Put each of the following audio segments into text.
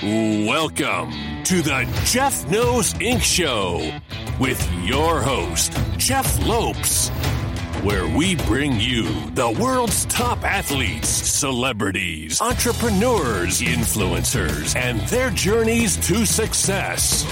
Welcome to the Jeff Knows Inc. Show with your host, Jeff Lopes, where we bring you the world's top athletes, celebrities, entrepreneurs, influencers, and their journeys to success.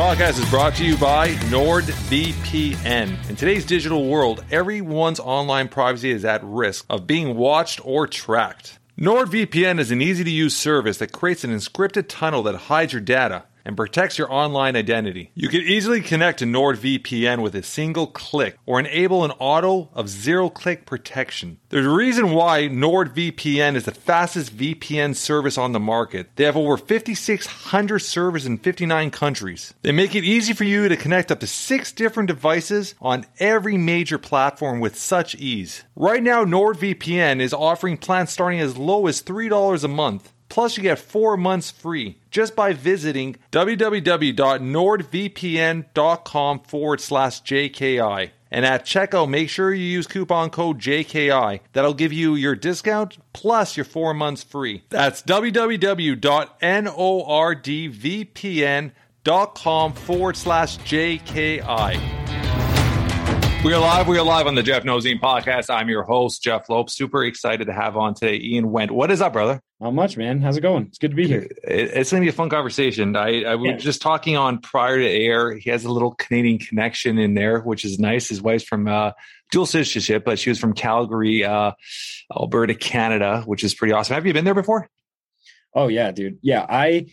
Podcast is brought to you by NordVPN. In today's digital world, everyone's online privacy is at risk of being watched or tracked. NordVPN is an easy to use service that creates an encrypted tunnel that hides your data and protects your online identity. You can easily connect to NordVPN with a single click or enable an auto of zero click protection. There's a reason why NordVPN is the fastest VPN service on the market. They have over 5,600 servers in 59 countries. They make it easy for you to connect up to six different devices on every major platform with such ease. Right now, NordVPN is offering plans starting as low as $3 a month. Plus, you get four months free just by visiting www.nordvpn.com forward slash JKI. And at checkout, make sure you use coupon code JKI. That'll give you your discount plus your four months free. That's www.nordvpn.com forward slash JKI. We are live. We are live on the Jeff Knows Inc. podcast. I'm your host, Jeff Lopes. Super excited to have on today Ian Wendt. What is up, brother? Not much, man. How's it going? It's good to be here. It, it's going to be a fun conversation. I, I yeah. was just talking on prior to air. He has a little Canadian connection in there, which is nice. His wife's from uh, dual citizenship, but she was from Calgary, uh, Alberta, Canada, which is pretty awesome. Have you been there before? Oh yeah, dude. Yeah, I.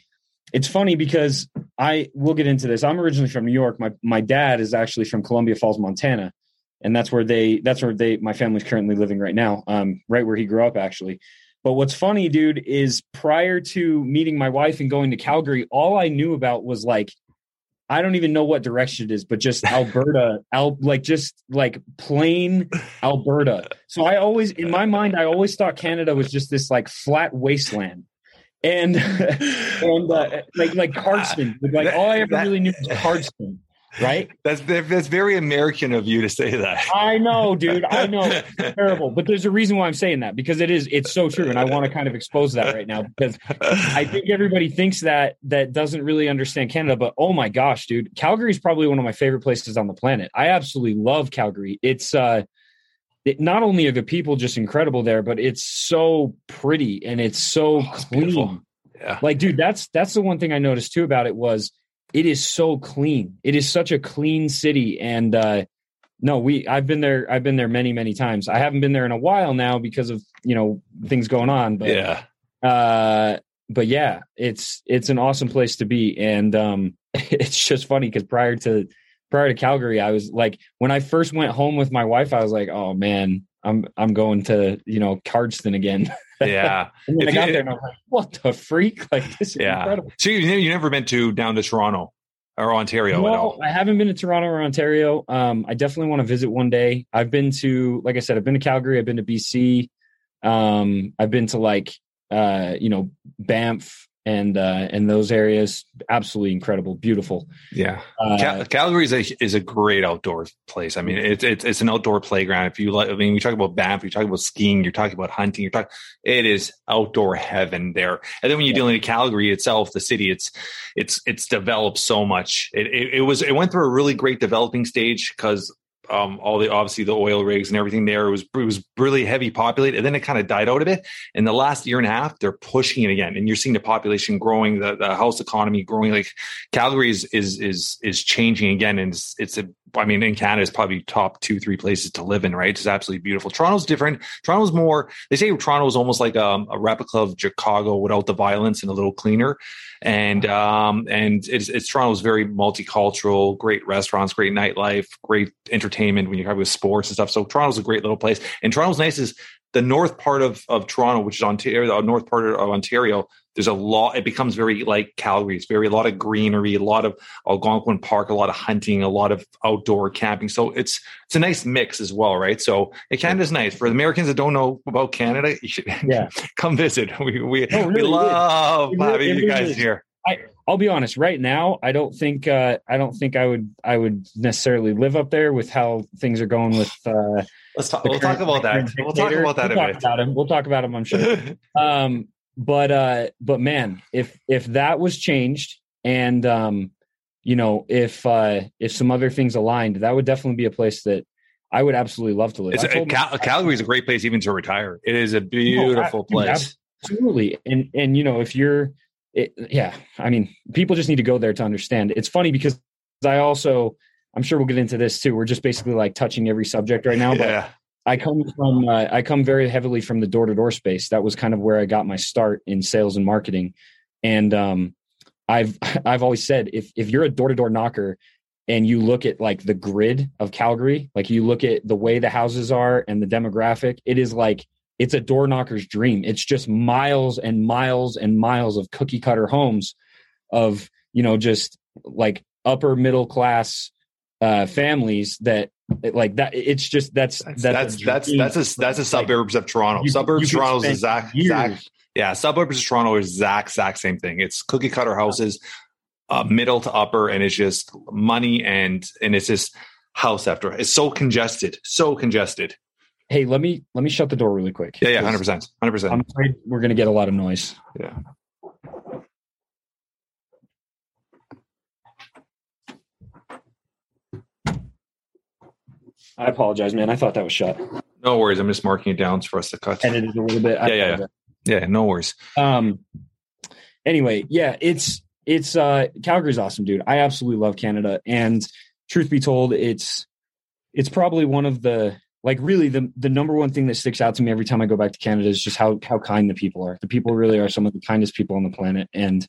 It's funny because I we'll get into this. I'm originally from New York. My my dad is actually from Columbia Falls, Montana, and that's where they that's where they my family's currently living right now. Um, right where he grew up actually. But what's funny, dude, is prior to meeting my wife and going to Calgary, all I knew about was like I don't even know what direction it is, but just Alberta, Al, like just like plain Alberta. So I always, in my mind, I always thought Canada was just this like flat wasteland and and uh, like like Cardston. Like all I ever really knew was Cardston. Right? That's that's very American of you to say that. I know, dude. I know. terrible. But there's a reason why I'm saying that because it is it's so true. And I want to kind of expose that right now because I think everybody thinks that that doesn't really understand Canada. But oh my gosh, dude, Calgary is probably one of my favorite places on the planet. I absolutely love Calgary. It's uh it, not only are the people just incredible there, but it's so pretty and it's so oh, clean. Yeah. Like, dude, that's that's the one thing I noticed too about it was it is so clean. It is such a clean city. And uh no, we I've been there, I've been there many, many times. I haven't been there in a while now because of, you know, things going on. But yeah. Uh but yeah, it's it's an awesome place to be. And um it's just funny because prior to prior to Calgary, I was like, when I first went home with my wife, I was like, oh man, I'm I'm going to you know Cardston again. Yeah. I got there and I was like, what the freak? Like this is yeah. incredible. So you you never been to down to Toronto or Ontario no, at all? I haven't been to Toronto or Ontario. Um, I definitely want to visit one day. I've been to, like I said, I've been to Calgary. I've been to BC. Um, I've been to like uh, you know Banff, and uh, and those areas absolutely incredible, beautiful. Yeah, uh, Cal- Calgary is a is a great outdoor place. I mean, it's it's it's an outdoor playground. If you like, I mean, we talk about Banff, you talk about skiing, you're talking about hunting, you're talking. It is outdoor heaven there. And then when you're yeah. dealing with Calgary itself, the city, it's it's it's developed so much. It, it it was it went through a really great developing stage because um, all the obviously the oil rigs and everything there. It was it was really heavy populated, and then it kind of died out a bit. In the last year and a half, they're pushing it again, and you're seeing the population growing, the, the house economy growing. Like Calgary is is is is changing again, and it's, it's a I mean, in Canada, it's probably top two, three places to live in, right? It's absolutely beautiful. Toronto's different. Toronto's more, they say Toronto is almost like um, a replica of Chicago without the violence and a little cleaner. And, um, and it's, it's Toronto's very multicultural, great restaurants, great nightlife, great entertainment when you're talking with sports and stuff. So Toronto's a great little place. And Toronto's nice is the north part of, of Toronto, which is Ontario, the north part of Ontario, there's a lot, it becomes very like Calgary. It's very, a lot of greenery, a lot of Algonquin Park, a lot of hunting, a lot of outdoor camping. So it's, it's a nice mix as well, right? So Canada's nice. For the Americans that don't know about Canada, you should yeah. come visit. We, we, no, really, we love really, having really, you guys here. I, I'll be honest. Right now, I don't think uh, I don't think I would I would necessarily live up there with how things are going with uh, Let's talk. We'll talk about that. We'll talk about that. We'll talk about that. We'll talk about him. We'll talk about him. I'm sure. um, but uh, but man, if if that was changed, and um, you know, if uh, if some other things aligned, that would definitely be a place that I would absolutely love to live. It's, a, Cal- Calgary is a great place even to retire. It is a beautiful no, I, place. Absolutely, and and you know, if you're, it, yeah, I mean, people just need to go there to understand. It's funny because I also I'm sure we'll get into this too. We're just basically like touching every subject right now. But yeah. I come from uh, I come very heavily from the door to door space. That was kind of where I got my start in sales and marketing. And um, I've I've always said if if you're a door to door knocker and you look at like the grid of Calgary, like you look at the way the houses are and the demographic, it is like it's a door knocker's dream. It's just miles and miles and miles of cookie cutter homes of you know just like upper middle class uh, families that like that. It's just that's that's that's that's that's, that's a that's a suburbs like, of Toronto. You, suburbs you Toronto is exact, exact yeah. Suburbs of Toronto is exact exact same thing. It's cookie cutter houses, uh, middle to upper, and it's just money and and it's just house after. It's so congested, so congested. Hey, let me let me shut the door really quick. Yeah, yeah, hundred percent, hundred percent. I'm afraid we're gonna get a lot of noise. Yeah. I apologize, man. I thought that was shut. No worries. I'm just marking it down for us to cut. Edit it a little bit. Yeah, yeah, yeah. yeah. No worries. Um. Anyway, yeah, it's it's uh Calgary's awesome, dude. I absolutely love Canada, and truth be told, it's it's probably one of the like really the the number one thing that sticks out to me every time I go back to Canada is just how how kind the people are. The people really are some of the kindest people on the planet, and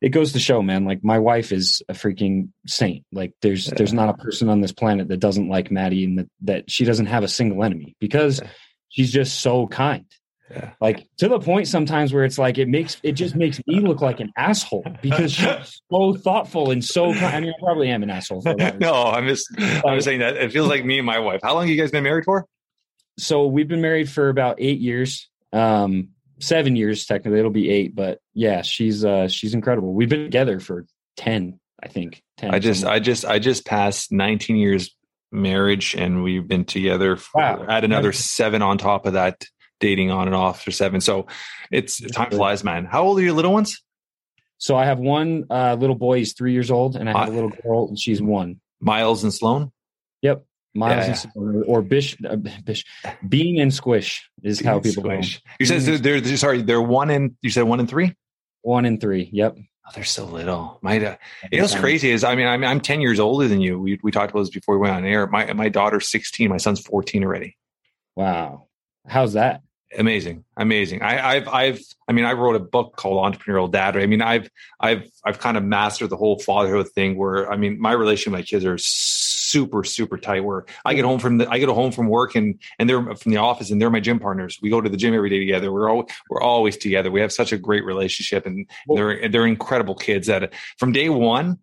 it goes to show, man. Like my wife is a freaking saint. Like there's yeah. there's not a person on this planet that doesn't like Maddie and that, that she doesn't have a single enemy because yeah. she's just so kind. Yeah. Like to the point sometimes where it's like it makes it just makes me look like an asshole because she's so thoughtful and so. Kind. I mean, I probably am an asshole. no, I'm just I'm just saying that it feels like me and my wife. How long have you guys been married for? So we've been married for about eight years. Um, seven years technically. It'll be eight, but yeah, she's uh she's incredible. We've been together for ten, I think. 10, I just I just I just passed 19 years marriage, and we've been together. For, wow. Add another seven on top of that, dating on and off for seven. So it's time flies, man. How old are your little ones? So I have one uh, little boy. He's three years old, and I have uh, a little girl, and she's one. Miles and Sloan. Yep. Miles yeah, yeah. or Bish, uh, Bish, Bean and Squish is Bean how people squish. Go. You said they're, they're, sorry, they're one in. You said one in three. One in three. Yep. Oh, they're so little. My, uh, you know what's crazy is I mean I'm I'm ten years older than you. We we talked about this before we went on air. My my daughter's sixteen. My son's fourteen already. Wow, how's that? Amazing, amazing. I, I've I've I mean I wrote a book called Entrepreneurial Dad. I mean I've I've I've kind of mastered the whole fatherhood thing. Where I mean my relationship with my kids are super super tight where i get home from the i get home from work and and they're from the office and they're my gym partners. We go to the gym every day together. We're all we're always together. We have such a great relationship and they're they're incredible kids that from day one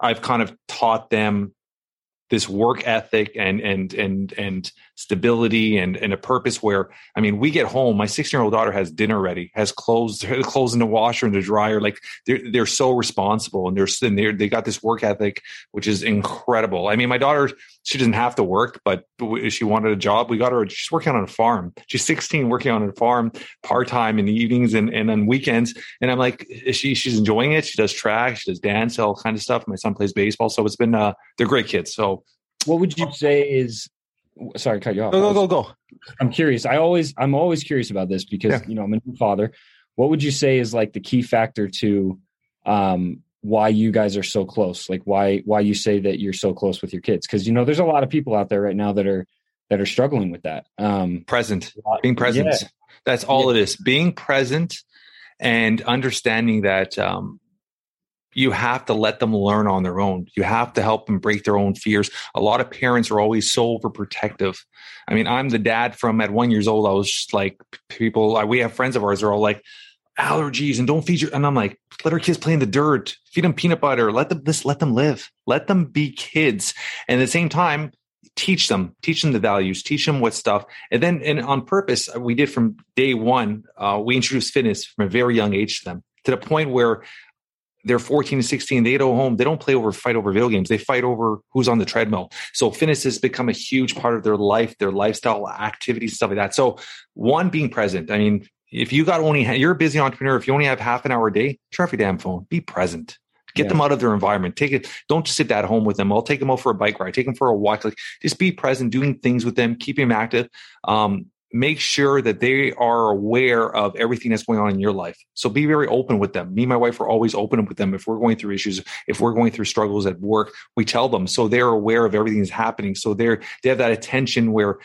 i've kind of taught them this work ethic and and and and stability and and a purpose where I mean we get home my 16 year old daughter has dinner ready has clothes clothes in the washer and the dryer like they're they're so responsible and they're and they're they got this work ethic which is incredible. I mean my daughter she doesn't have to work but she wanted a job. We got her she's working on a farm. She's 16 working on a farm part time in the evenings and and on weekends. And I'm like she she's enjoying it. She does track she does dance all kind of stuff. My son plays baseball so it's been uh they're great kids. So what would you say is sorry cut you off. Go go go go. I'm curious. I always i'm always curious about this because yeah. you know i'm a new father. What would you say is like the key factor to um why you guys are so close? Like why why you say that you're so close with your kids? Because you know there's a lot of people out there right now that are that are struggling with that. Um present. being present. Yeah. that's all yeah. it is. Being present and understanding that um you have to let them learn on their own. You have to help them break their own fears. A lot of parents are always so overprotective. I mean, I'm the dad from at one years old. I was just like, people, we have friends of ours are all like, allergies and don't feed your, and I'm like, let our kids play in the dirt, feed them peanut butter, let them, this, let them live, let them be kids. And at the same time, teach them, teach them the values, teach them what stuff. And then, and on purpose, we did from day one, uh, we introduced fitness from a very young age to them to the point where they're 14 and 16 they go home they don't play over fight over video games they fight over who's on the treadmill. So fitness has become a huge part of their life their lifestyle activities stuff like that. So one being present. I mean if you got only you're a busy entrepreneur if you only have half an hour a day turn off your damn phone be present. Get yeah. them out of their environment. Take it don't just sit at home with them. I'll take them out for a bike ride take them for a walk like just be present doing things with them keep them active. Um, make sure that they are aware of everything that's going on in your life. So be very open with them. Me and my wife are always open with them. If we're going through issues, if we're going through struggles at work, we tell them so they're aware of everything that's happening. So they're they have that attention where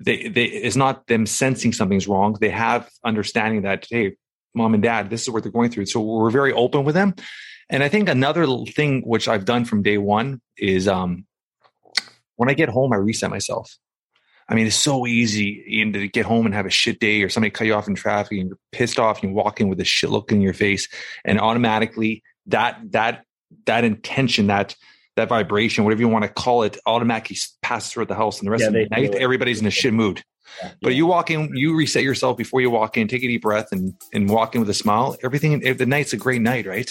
they they it's not them sensing something's wrong. They have understanding that hey, mom and dad, this is what they're going through. So we're very open with them. And I think another thing which I've done from day one is um when I get home, I reset myself. I mean, it's so easy to get home and have a shit day or somebody cut you off in traffic and you're pissed off and you walk in with a shit look in your face and automatically that, that, that intention, that, that vibration, whatever you want to call it, automatically passes throughout the house. And the rest yeah, of the night, everybody's in a shit mood. Yeah. But you walk in, you reset yourself before you walk in, take a deep breath and, and walk in with a smile. Everything, if the night's a great night, right?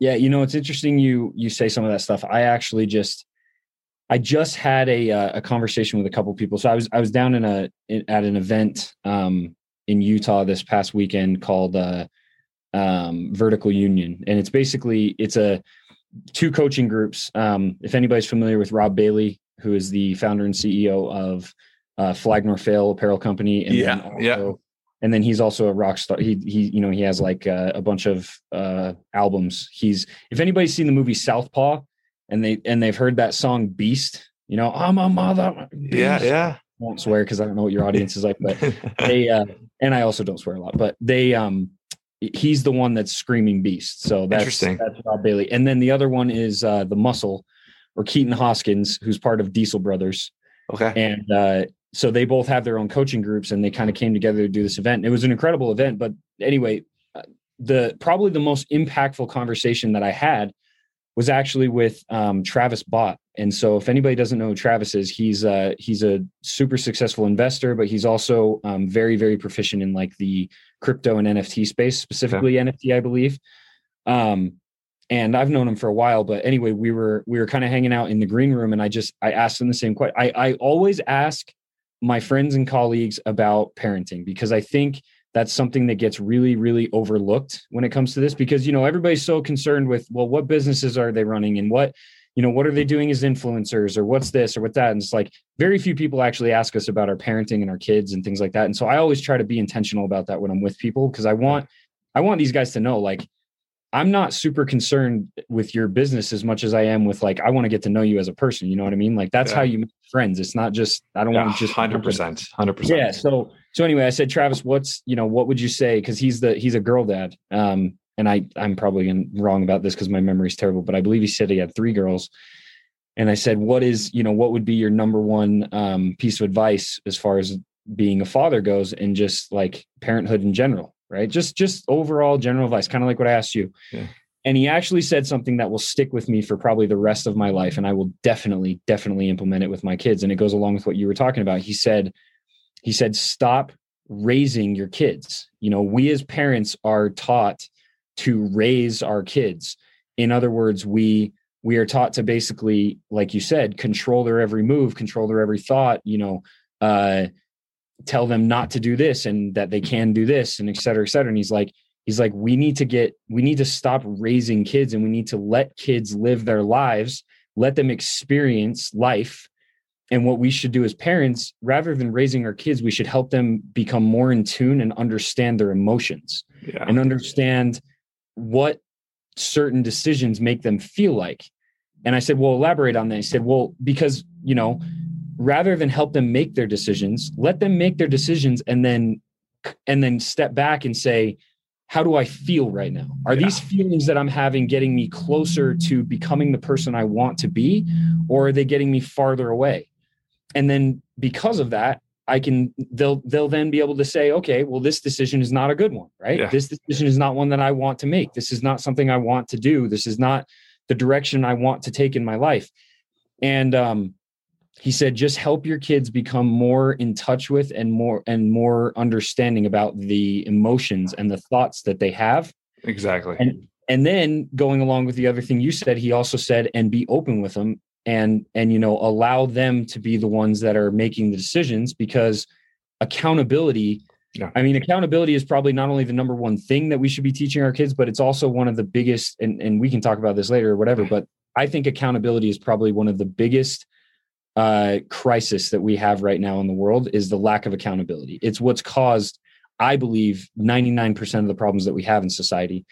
Yeah, you know, it's interesting you you say some of that stuff. I actually just I just had a uh, a conversation with a couple people. So I was I was down in a in, at an event um, in Utah this past weekend called uh, um, Vertical Union, and it's basically it's a two coaching groups. Um, if anybody's familiar with Rob Bailey, who is the founder and CEO of uh, Flag Nor Fail Apparel Company, and yeah, also, yeah and then he's also a rock star. He he you know he has like uh, a bunch of uh, albums. He's if anybody's seen the movie Southpaw and they and they've heard that song Beast, you know I'm a mother. Beast. Yeah, yeah. I won't swear because I don't know what your audience is like, but they uh, and I also don't swear a lot, but they um he's the one that's screaming Beast. So that's Interesting. that's Rob Bailey, and then the other one is uh, the Muscle or Keaton Hoskins, who's part of Diesel Brothers. Okay. And uh, so they both have their own coaching groups and they kind of came together to do this event. It was an incredible event, but anyway, uh, the probably the most impactful conversation that I had was actually with um, Travis Bott. And so, if anybody doesn't know who Travis is, he's uh, he's a super successful investor, but he's also um, very very proficient in like the crypto and NFT space, specifically okay. NFT, I believe. Um, and I've known him for a while. But anyway, we were we were kind of hanging out in the green room, and I just I asked him the same question. I I always ask my friends and colleagues about parenting because I think that's something that gets really really overlooked when it comes to this because you know everybody's so concerned with well what businesses are they running and what you know what are they doing as influencers or what's this or what that? And it's like very few people actually ask us about our parenting and our kids and things like that. And so i always try to be intentional about that when i'm with people because i want i want these guys to know like I'm not super concerned with your business as much as I am with like I want to get to know you as a person. You know what I mean? Like that's yeah. how you make friends. It's not just I don't yeah, want to just hundred percent, hundred percent. Yeah. So so anyway, I said Travis, what's you know what would you say? Because he's the he's a girl dad. Um, and I I'm probably in, wrong about this because my memory is terrible, but I believe he said he had three girls. And I said, what is you know what would be your number one um, piece of advice as far as being a father goes, and just like parenthood in general? Right? Just just overall general advice, kind of like what I asked you. Yeah. And he actually said something that will stick with me for probably the rest of my life, and I will definitely, definitely implement it with my kids. And it goes along with what you were talking about. He said, he said, stop raising your kids. You know, we as parents are taught to raise our kids. In other words, we we are taught to basically, like you said, control their every move, control their every thought. You know, uh, tell them not to do this and that they can do this and et cetera, et cetera. And he's like, he's like, we need to get, we need to stop raising kids and we need to let kids live their lives, let them experience life. And what we should do as parents, rather than raising our kids, we should help them become more in tune and understand their emotions yeah. and understand what certain decisions make them feel like. And I said, well, elaborate on that. He said, well, because, you know, rather than help them make their decisions, let them make their decisions and then and then step back and say, how do I feel right now? Are yeah. these feelings that I'm having getting me closer to becoming the person I want to be, or are they getting me farther away? And then because of that, I can they'll they'll then be able to say, okay, well, this decision is not a good one, right? Yeah. This decision is not one that I want to make. This is not something I want to do. This is not the direction I want to take in my life. And um, he said, just help your kids become more in touch with and more and more understanding about the emotions and the thoughts that they have. Exactly. And and then going along with the other thing you said, he also said, and be open with them and and you know allow them to be the ones that are making the decisions because accountability yeah. I mean, accountability is probably not only the number one thing that we should be teaching our kids, but it's also one of the biggest, and, and we can talk about this later or whatever, but I think accountability is probably one of the biggest uh, crisis that we have right now in the world is the lack of accountability. It's what's caused, I believe, 99% of the problems that we have in society.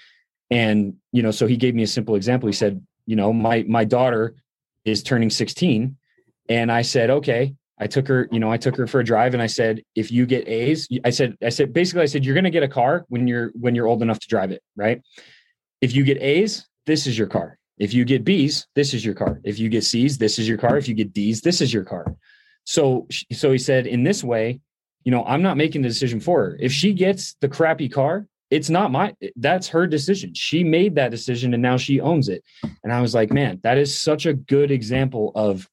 And, you know, so he gave me a simple example. He said, you know, my, my daughter is turning 16 and i said okay i took her you know i took her for a drive and i said if you get a's i said i said basically i said you're going to get a car when you're when you're old enough to drive it right if you get a's this is your car if you get b's this is your car if you get c's this is your car if you get d's this is your car so so he said in this way you know i'm not making the decision for her. If she gets the crappy car it's not my that's her decision. She made that decision and now she owns it. And i was like man that is such a good example of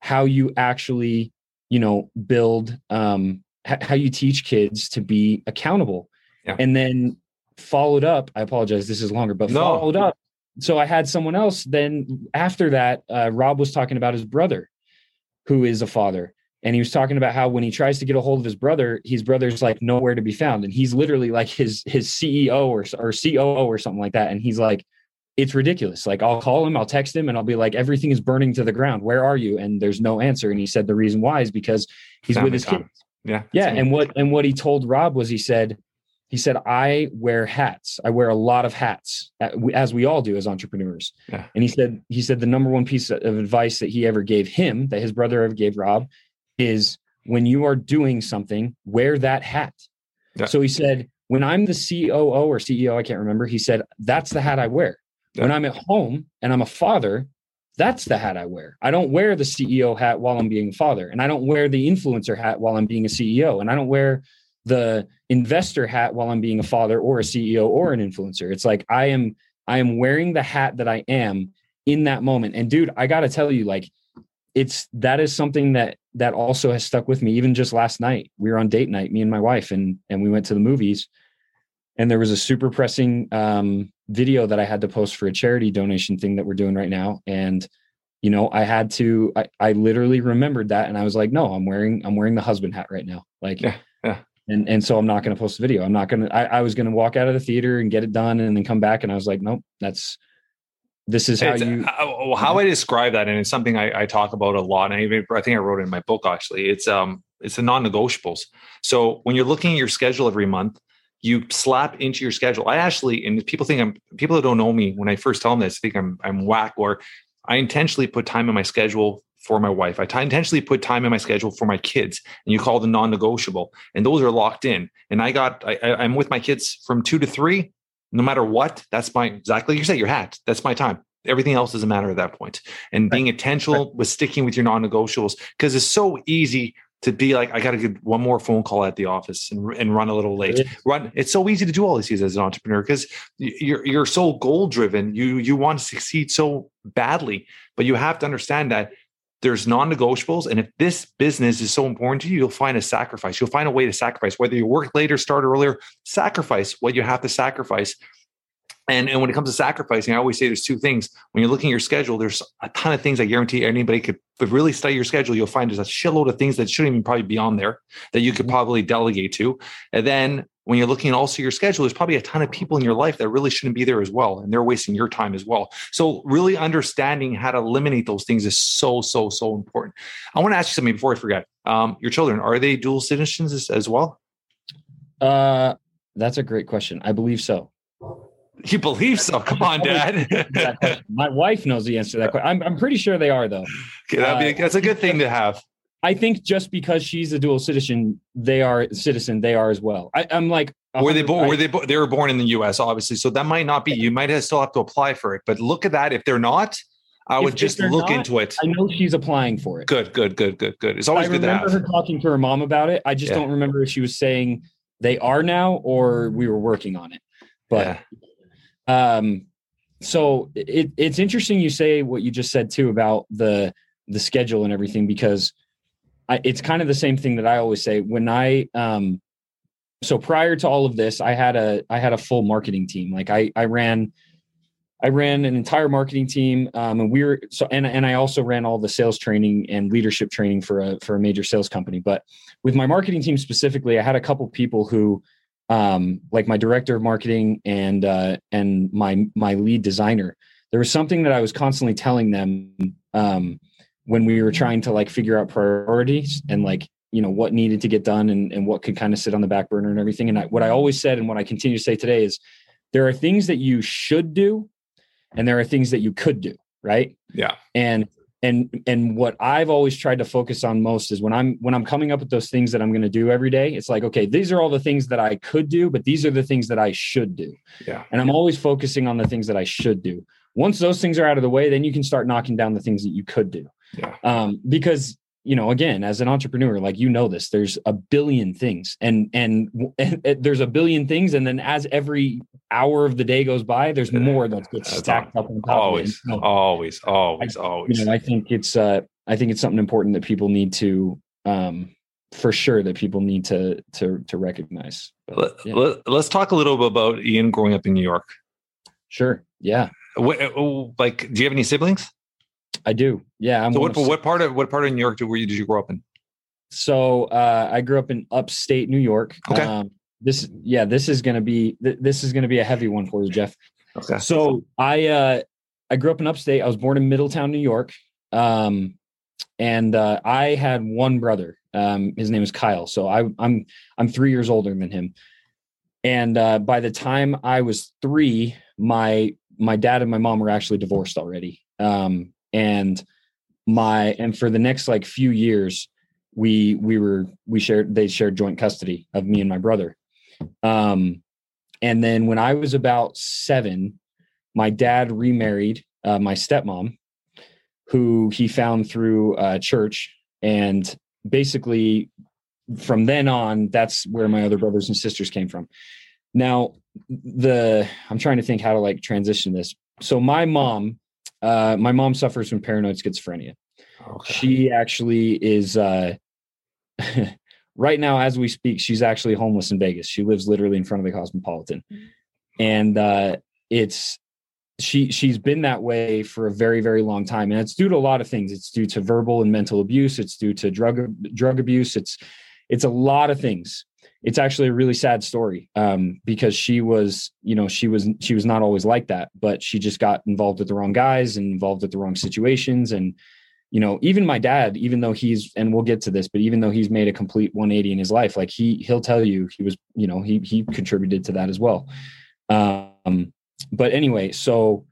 how you actually you know build um how you teach kids to be accountable. Yeah. and then followed up i apologize this is longer but no. followed up so i had someone else. Then after that uh, rob was talking about his brother who is a father. And he was talking about how when he tries to get a hold of his brother his brother's like nowhere to be found. And he's literally like his his ceo or, or coo or something like that. And he's like it's ridiculous. Like i'll call him i'll text him and i'll be like everything is burning to the ground. Where are you? And there's no answer. And he said the reason why is because he's Family with his time. kids yeah yeah and what and what he told rob was he said he said i wear hats i wear a lot of hats as we all do as entrepreneurs yeah. and he said he said the number one piece of advice that he ever gave him that his brother ever gave rob is when you are doing something, wear that hat. Yeah. So he said, when I'm the COO or CEO, I can't remember, he said, that's the hat I wear. Yeah. When I'm at home and I'm a father, that's the hat I wear. I don't wear the CEO hat while I'm being a father, and I don't wear the influencer hat while I'm being a CEO, and I don't wear the investor hat while I'm being a father or a CEO or an influencer. It's like I am I am wearing the hat that I am in that moment. And dude, I got to tell you like it's that is something that that also has stuck with me even just last night we were on date night me and my wife and and we went to the movies and there was a super pressing um, video that i had to post for a charity donation thing that we're doing right now and you know i had to I, I literally remembered that and i was like no i'm wearing i'm wearing the husband hat right now like yeah. And and so i'm not going to post a video i'm not going to I was going to walk out of the theater and get it done and then come back and i was like nope that's this is how it's, you uh, how I describe that, and it's something I, I, talk about a lot. And I even I think I wrote it in my book actually. It's um it's the non-negotiables. So when you're looking at your schedule every month, you slap into your schedule. I actually, and people think I'm people that don't know me when I first tell them this think I'm I'm whack or I intentionally put time in my schedule for my wife. I t- intentionally put time in my schedule for my kids, and you call them non-negotiable, and those are locked in. And I got I, I'm with my kids from two to three no matter what, that's my exactly you said your hat. That's my time. Everything else doesn't matter at that point. And being intentional right. with sticking with your non-negotiables because it's so easy to be like, I got to get one more phone call at the office and, and run a little late. Run. It's so easy to do all these things as an entrepreneur because you're you're so goal driven. You you want to succeed so badly, but you have to understand that there's non-negotiables. And if this business is so important to you you'll find a sacrifice. You'll find a way to sacrifice. Whether you work later start earlier sacrifice what you have to sacrifice and, and when it comes to sacrificing, I always say there's two things. When you're looking at your schedule, there's a ton of things I guarantee anybody could but really study your schedule. You'll find there's a shitload of things that shouldn't even probably be on there that you could mm-hmm. probably delegate to. And then when you're looking at also your schedule, there's probably a ton of people in your life that really shouldn't be there as well. And they're wasting your time as well. So really understanding how to eliminate those things is so, so, so important. I want to ask you something before I forget. Um, your children, are they dual citizens as, as well? Uh, that's a great question. I believe so. You believe so? Come on, Dad. My wife knows the answer to that question. I'm, I'm pretty sure they are, though. Okay, uh, be, that's a good thing to have. I think just because she's a dual citizen, they are citizen. They are as well. I, am like, were they born? Were they? Bo- they were born in the U.S. Obviously, so that might not be. You might have still have to apply for it. But look at that. If they're not, I would if, just if look not, into it. I know she's applying for it. Good, good, good, good, good. It's always I good to have. I remember her talking to her mom about it. I just yeah. don't remember if she was saying they are now or we were working on it. But yeah. Um, so it, it's interesting you say what you just said too about the the schedule and everything because I, it's kind of the same thing that I always say when I um so prior to all of this I had a I had a full marketing team like I I ran I ran an entire marketing team, um, and we were so and and I also ran all the sales training and leadership training for a for a major sales company. But with my marketing team specifically, I had a couple people who, um, like my director of marketing and uh, and my my lead designer. There was something that I was constantly telling them um, when we were trying to like figure out priorities and like you know what needed to get done and, and what could kind of sit on the back burner and everything. And I, what I always said and what I continue to say today is there are things that you should do and there are things that you could do right yeah and and and what i've always tried to focus on most is when i'm when i'm coming up with those things that i'm going to do every day it's like okay these are all the things that i could do but these are the things that i should do. Yeah. And i'm always focusing on the things that i should do. Once those things are out of the way then you can start knocking down the things that you could do. Yeah. Um, because you know again as an entrepreneur like you know this there's a billion things and and, and there's a billion things and then as every hour of the day goes by there's more that gets stacked up on top always so always always I, always you know i think it's uh i think it's something important that people need to um for sure that people need to to to recognize but, yeah. let, us talk a little bit about ian growing up in new york. Sure yeah. What, oh, like do you have any siblings I do. Yeah. I'm so what, what part of what part of New York did, where you, did you grow up in? So uh, I grew up in upstate New York. Okay. Um, this yeah, this is gonna be th- this is gonna be a heavy one for you, Jeff. Okay. So I uh, I grew up in upstate. I was born in Middletown, New York. Um, and uh, I had one brother. Um, his name is Kyle. So I, I'm I'm three years older than him. And uh, by the time I was three, my my dad and my mom were actually divorced already. Um, and my and for the next like few years we we were we shared they shared joint custody of me and my brother. Um and then when i was about seven my dad remarried uh, my stepmom who he found through uh, church. And basically from then on that's where my other brothers and sisters came from. Now the i'm trying to think how to like transition this. So my mom uh, my mom suffers from paranoid schizophrenia. Okay. She actually is uh, right now, as we speak, she's actually homeless in Vegas. She lives literally in front of the Cosmopolitan, mm-hmm. and uh, it's she she's been that way for a very very long time, and it's due to a lot of things. It's due to verbal and mental abuse. It's due to drug drug abuse. It's it's a lot of things it's actually a really sad story um, because she was you know she was she was not always like that but she just got involved with the wrong guys and involved with the wrong situations. And you know even my dad even though he's and we'll get to this but even though he's made a complete 180 in his life like he he'll tell you he was you know he he contributed to that as well. Um but anyway so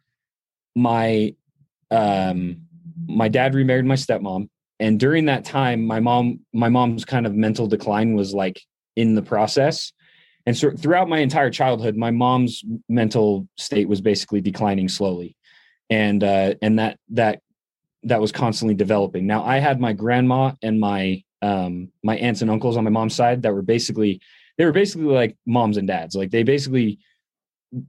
my um my dad remarried my stepmom. And during that time my mom my mom's kind of mental decline was like in the process. And so throughout my entire childhood, my mom's mental state was basically declining slowly. And uh, and that that that was constantly developing. Now I had my grandma and my um, my aunts and uncles on my mom's side that were basically they were basically like moms and dads. Like they basically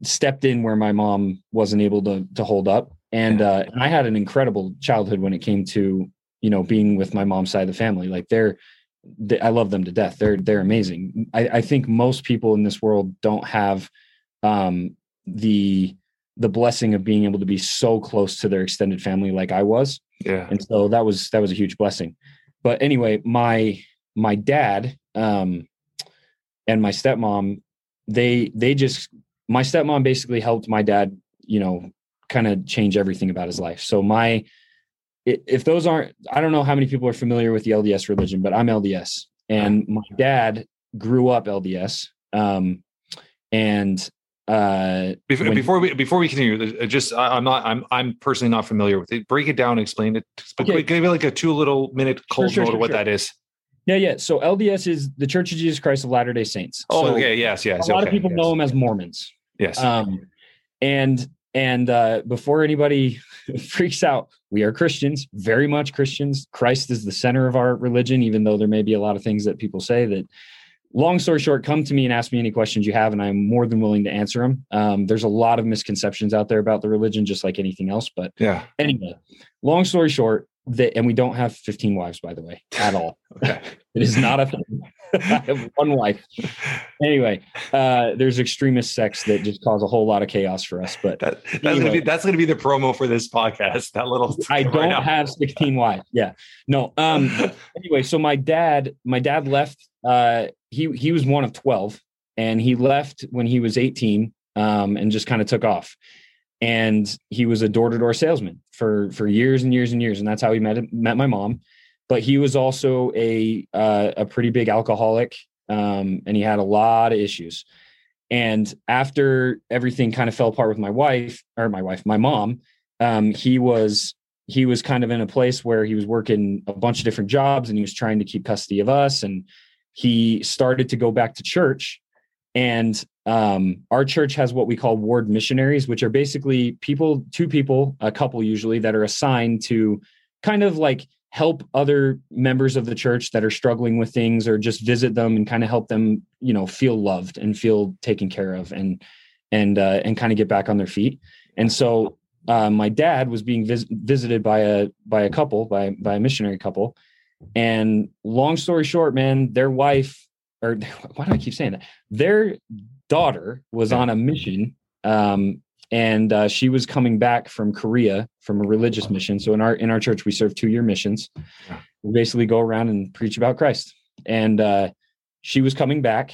stepped in where my mom wasn't able to to hold up. And uh, and I had an incredible childhood when it came to you know being with my mom's side of the family. Like they're they, I love them to death. They're they're amazing. I, I think most people in this world don't have um, the the blessing of being able to be so close to their extended family like I was. Yeah. And so that was that was a huge blessing. But anyway, my my dad um and my stepmom, they they just my stepmom basically helped my dad, you know, kind of change everything about his life. So my if those aren't, I don't know how many people are familiar with the LDS religion, but I'm LDS, and my dad grew up LDS, um, and uh, before, when- before we before we continue, uh, just I, I'm not I'm I'm personally not familiar with it. Break it down, explain it. But Okay. give me like a two little minute cold sure, note sure, of what that is. yeah, yeah. So LDS is the Church of Jesus Christ of Latter Day Saints. Oh, So okay, yes, yes. a lot okay, of people yes. know them as Mormons. Yes. Um, and and uh, before anybody freaks out, we are Christians, very much Christians. Christ is the center of our religion, even though there may be a lot of things that people say that. Long story short, come to me and ask me any questions you have, and I'm more than willing to answer them. Um, there's a lot of misconceptions out there about the religion, just like anything else. But yeah. anyway, long story short, that and we don't have 15 wives, by the way, at all. Okay. It is not a thing. I have one wife. Anyway, uh, there's extremist sects that just cause a whole lot of chaos for us. But That, that's gonna be that's gonna be the promo for this podcast. That little I don't now. have 16 wives. Yeah. No. Um anyway, so my dad, my dad left uh he he was one of 12 and he left when he was 18 um and just kind of took off. And he was a door-to-door salesman for for years and years and years and that's how he met met my mom. But he was also a uh, a pretty big alcoholic um and he had a lot of issues. And after everything kind of fell apart with my wife or my wife, my mom, um, he was he was kind of in a place where he was working a bunch of different jobs and he was trying to keep custody of us and he started to go back to church and um, our church has what we call ward missionaries which are basically people two people a couple usually that are assigned to kind of like help other members of the church that are struggling with things or just visit them and kind of help them you know feel loved and feel taken care of and and uh, and kind of get back on their feet. And so uh, my dad was being vis- visited by a by a couple by by a missionary couple. And long story short man their wife or why do i keep saying that? Their daughter was on a mission um, and uh, she was coming back from korea from a religious mission. So in our in our church we serve two year missions we basically go around and preach about christ. And uh, she was coming back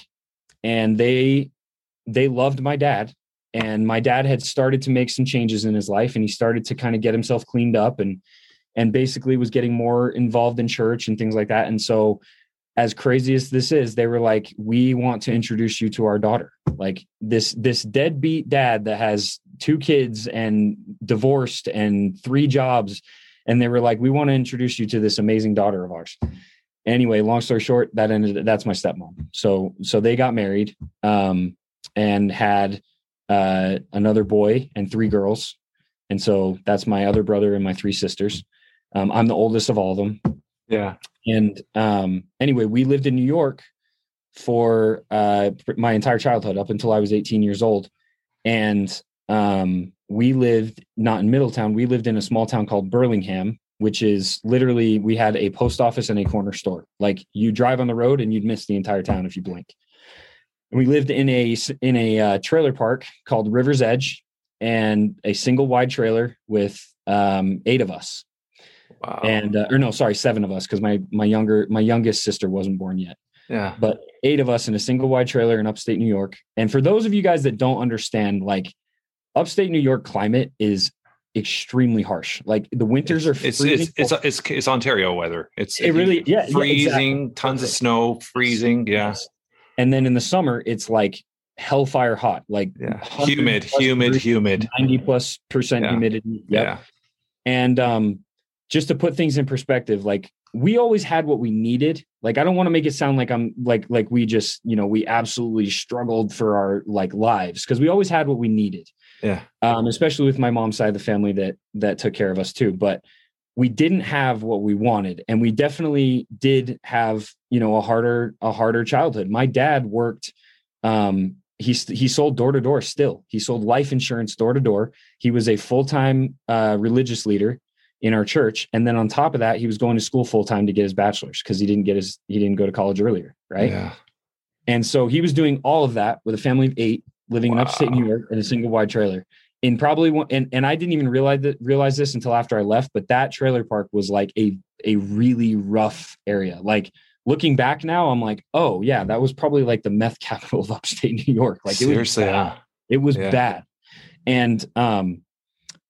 and they they loved my dad. And my dad had started to make some changes in his life and he started to kind of get himself cleaned up and and basically was getting more involved in church and things like that. And so as crazy as this is they were like we want to introduce you to our daughter. Like this this deadbeat dad that has two kids and divorced and three jobs and they were like we want to introduce you to this amazing daughter of ours. Anyway long story short that ended that's my stepmom. So so they got married um and had uh another boy and three girls. And so that's my other brother and my three sisters. Um i'm the oldest of all of them. Yeah. And um anyway we lived in new york for uh my entire childhood up until i was 18 years old. And um we lived not in middletown we lived in a small town called burlingham which is literally we had a post office and a corner store. Like you drive on the road and you'd miss the entire town if you blink. We lived in a in a uh, trailer park called river's edge and a single wide trailer with um eight of us Wow. and uh, or no sorry seven of us because my my younger my youngest sister wasn't born yet yeah. but eight of us in a single wide trailer in upstate new york and for those of you guys that don't understand like upstate new york climate is extremely harsh like the winters are It's freezing it's, it's it's it's Ontario weather. It's It really- yeah, yeah, freezing, exactly. tons of snow, freezing. Yeah, and then in the summer it's like hellfire hot like yeah. Humid, humid, humid. 90 plus percent Yeah. humidity yep. Yeah, And um, just to put things in perspective, like we always had what we needed. Like I don't want to make it sound like I'm like like we just you know we absolutely struggled for our like lives because we always had what we needed. yeah, Um, especially with my mom's side of the family that that took care of us too. But we didn't have what we wanted, and we definitely did have you know a harder a harder childhood. My dad worked. Um, he he sold door to door. Still, he sold life insurance door to door. He was a full time uh, religious leader in our church, and then on top of that, he was going to school full time to get his bachelor's because he didn't get his he didn't go to college earlier, right? Yeah. And so he was doing all of that with a family of eight, living in upstate New York in a single wide trailer. In probably one, and, and I didn't even realize that realize this until after I left. But that trailer park was like a a really rough area. Like looking back now, I'm like, oh yeah, that was probably like the meth capital of upstate New York. Like it was bad. yeah. It was Yeah. bad. And um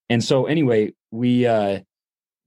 and so anyway, we uh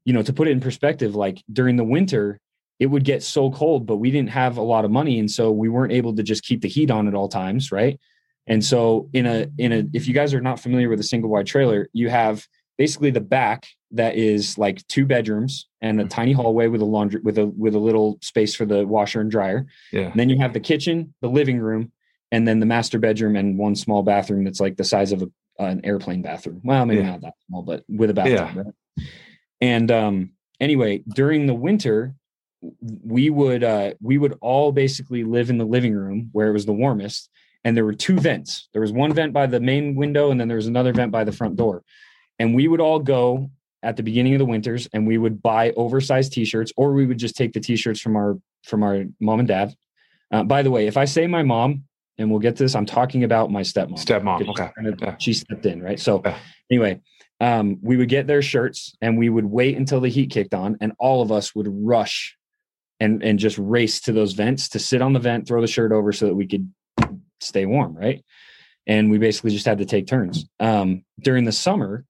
you know, to put it in perspective, like during the winter, it would get so cold, but we didn't have a lot of money and so we weren't able to just keep the heat on at all times, right? And so in a in a if you guys are not familiar with a single wide trailer, you have basically the back that is like two bedrooms and a mm. tiny hallway with a laundry with a with a little space for the washer and dryer. Yeah. And then you have the kitchen, the living room, and then the master bedroom and one small bathroom that's like the size of a, an airplane bathroom. Well, maybe Yeah. not that small, but with a bathroom. Yeah. right? And um, anyway, during the winter, we would uh, we would all basically live in the living room where it was the warmest, and there were two vents. There was one vent by the main window, and then there was another vent by the front door. And we would all go at the beginning of the winters, and we would buy oversized T-shirts, or we would just take the T-shirts from our from our mom and dad. Uh, by the way, if I say my mom, and we'll get to this, I'm talking about my stepmom. Stepmom. Okay. She, kind of- Yeah. she stepped in, right? So Yeah. anyway, um, we would get their shirts and we would wait until the heat kicked on, and all of us would rush and and just race to those vents to sit on the vent, throw the shirt over so that we could stay warm, right? And we basically just had to take turns. Um, during the summer,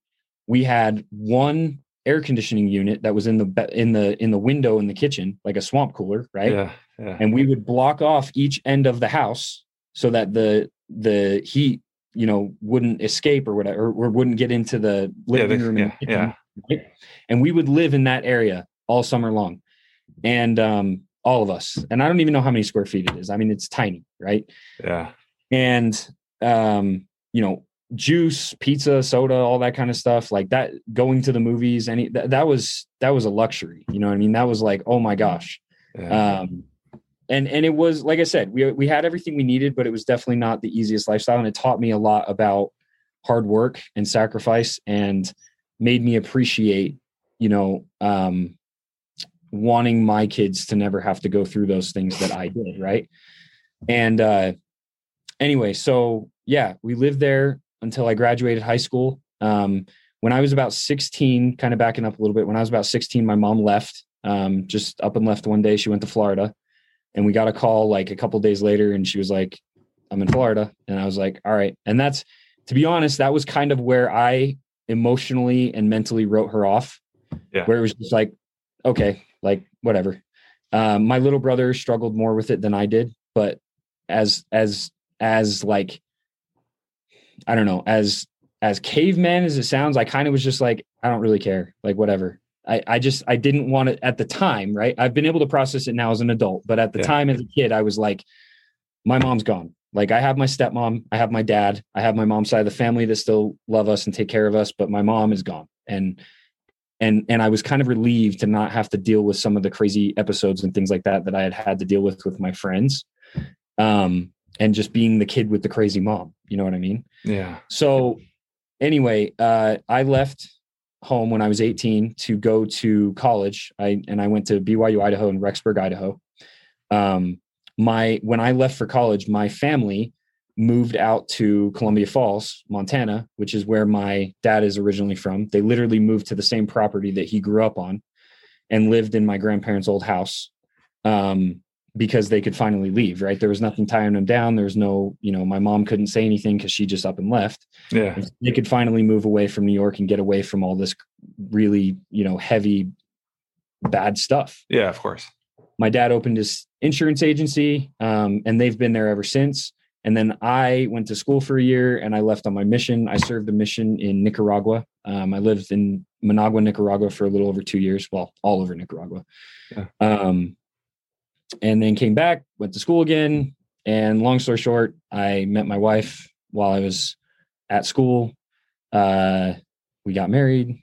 we had one air conditioning unit that was in the in the in the window in the kitchen, like a swamp cooler, right? Yeah. Yeah. and we would block off each end of the house so that the the heat you know wouldn't escape or whatever or, or wouldn't get into the Yeah, living the- room and yeah, kitchen, yeah. right? and we would live in that area all summer long and um all of us and i don't even know how many square feet it is i mean it's tiny right Yeah. and um you know juice pizza soda all that kind of stuff like that going to the movies any that, that was that was a luxury you know what i mean that was like oh my gosh Yeah. um and and it was like i said we we had everything we needed but it was definitely not the easiest lifestyle. And it taught me a lot about hard work and sacrifice and made me appreciate you know um wanting my kids to never have to go through those things that i did right? And uh anyway so yeah we lived there until i graduated high school. Um when i was about 16 kind of backing up a little bit when i was about 16 my mom left um just up and left one day. She went to florida and we got a call like a couple days later and she was like i'm in florida. And i was like all right. And that's to be honest that was kind of where i emotionally and mentally wrote her off. Yeah. where it was just like okay like whatever. Um, my little brother struggled more with it than i did but as as as like i don't know as as caveman as it sounds i kind of was just like i don't really care like whatever I, I just I didn't want it at the time, right? I've been able to process it now as an adult, but at the Yeah. time as a kid, I was like, my mom's gone. Like I have my stepmom, I have my dad, I have my mom's side of the family that still love us and take care of us, but my mom is gone. And and and I was kind of relieved to not have to deal with some of the crazy episodes and things like that that I had had to deal with with my friends. Um and just being the kid with the crazy mom, you know what I mean? yeah. So anyway, uh, I left home when I was 18 to go to college. I and I went to BYU Idaho and Rexburg, Idaho. Um, my when I left for college, my family moved out to Columbia Falls, Montana, which is where my dad is originally from. They literally moved to the same property that he grew up on and lived in my grandparents' old house. Um, because they could finally leave, right? There was nothing tying them down. There was no, you know, my mom couldn't say anything because she just up and left. Yeah. They could finally move away from New York and get away from all this really, you know, heavy, bad stuff. Yeah. Of course. My dad opened his insurance agency, um, and they've been there ever since. And then I went to school for a year and I left on my mission. I served a mission in Nicaragua. Um, I lived in Managua, Nicaragua for a little over two years. Well, all over Nicaragua. Yeah. Um, and then came back, went to school again. And long story short, I met my wife while I was at school. Uh, we got married,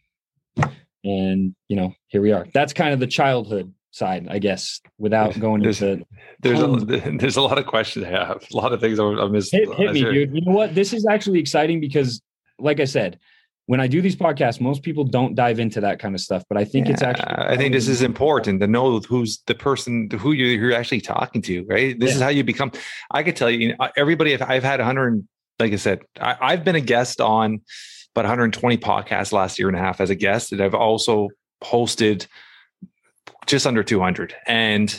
and you know, here we are. That's kind of the childhood side, I guess, without going There's- into There's a, there's a lot of questions I have. A lot of things I I missed. hit, hit me, dude. You know what? This is actually exciting because, like I said, when I do these podcasts, most people don't dive into that kind of stuff. But I think it's actually. I think this is important to know who's the person who you're, you're actually talking to, right? This is how you become. I could tell you, you know, everybody. I've, I've had 100. Like I said, I, I've been a guest on about 120 podcasts last year and a half as a guest, and I've also hosted just under 200. And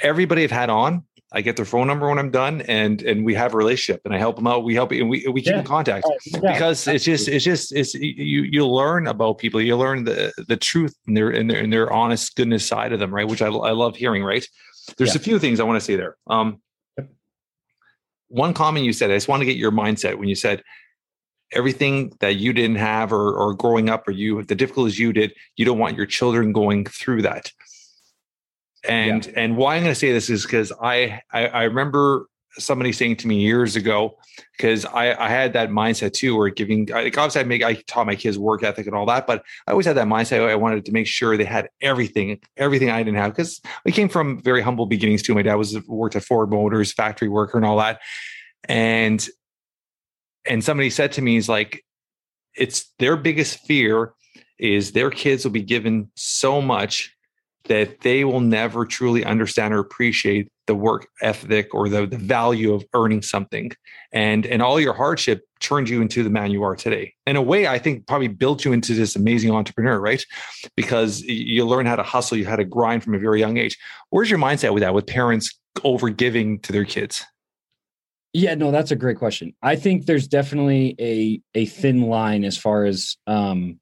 everybody I've had on, I get their phone number when I'm done, and and we have a relationship, and I help them out. We help, and we we keep Yeah. in contact yeah. because it's just it's just it's you you learn about people you learn the the truth and their and their, and their honest goodness side of them right which i, I love hearing right there's Yeah. a few things i want to say there um one comment you said, I just want to get your mindset when you said everything that you didn't have or, or growing up or you the difficulties you did, you don't want your children going through that. And yeah. and why I'm going to say this is because I, I I remember somebody saying to me years ago because I, I had that mindset too where giving like obviously I make I taught my kids work ethic and all that but I always had that mindset I wanted to make sure they had everything everything I didn't have because we came from very humble beginnings too my dad was worked at Ford Motors factory worker and all that and and somebody said to me is like it's their biggest fear is their kids will be given so much that they will never truly understand or appreciate the work ethic or the, the value of earning something. And and all your hardship turned you into the man you are today. In a way i think probably built you into this amazing entrepreneur right? Because you learn how to hustle you had to grind from a very young age. Where's your mindset with that with parents over giving to their kids? Yeah no that's a great question. I think there's definitely a a thin line as far as um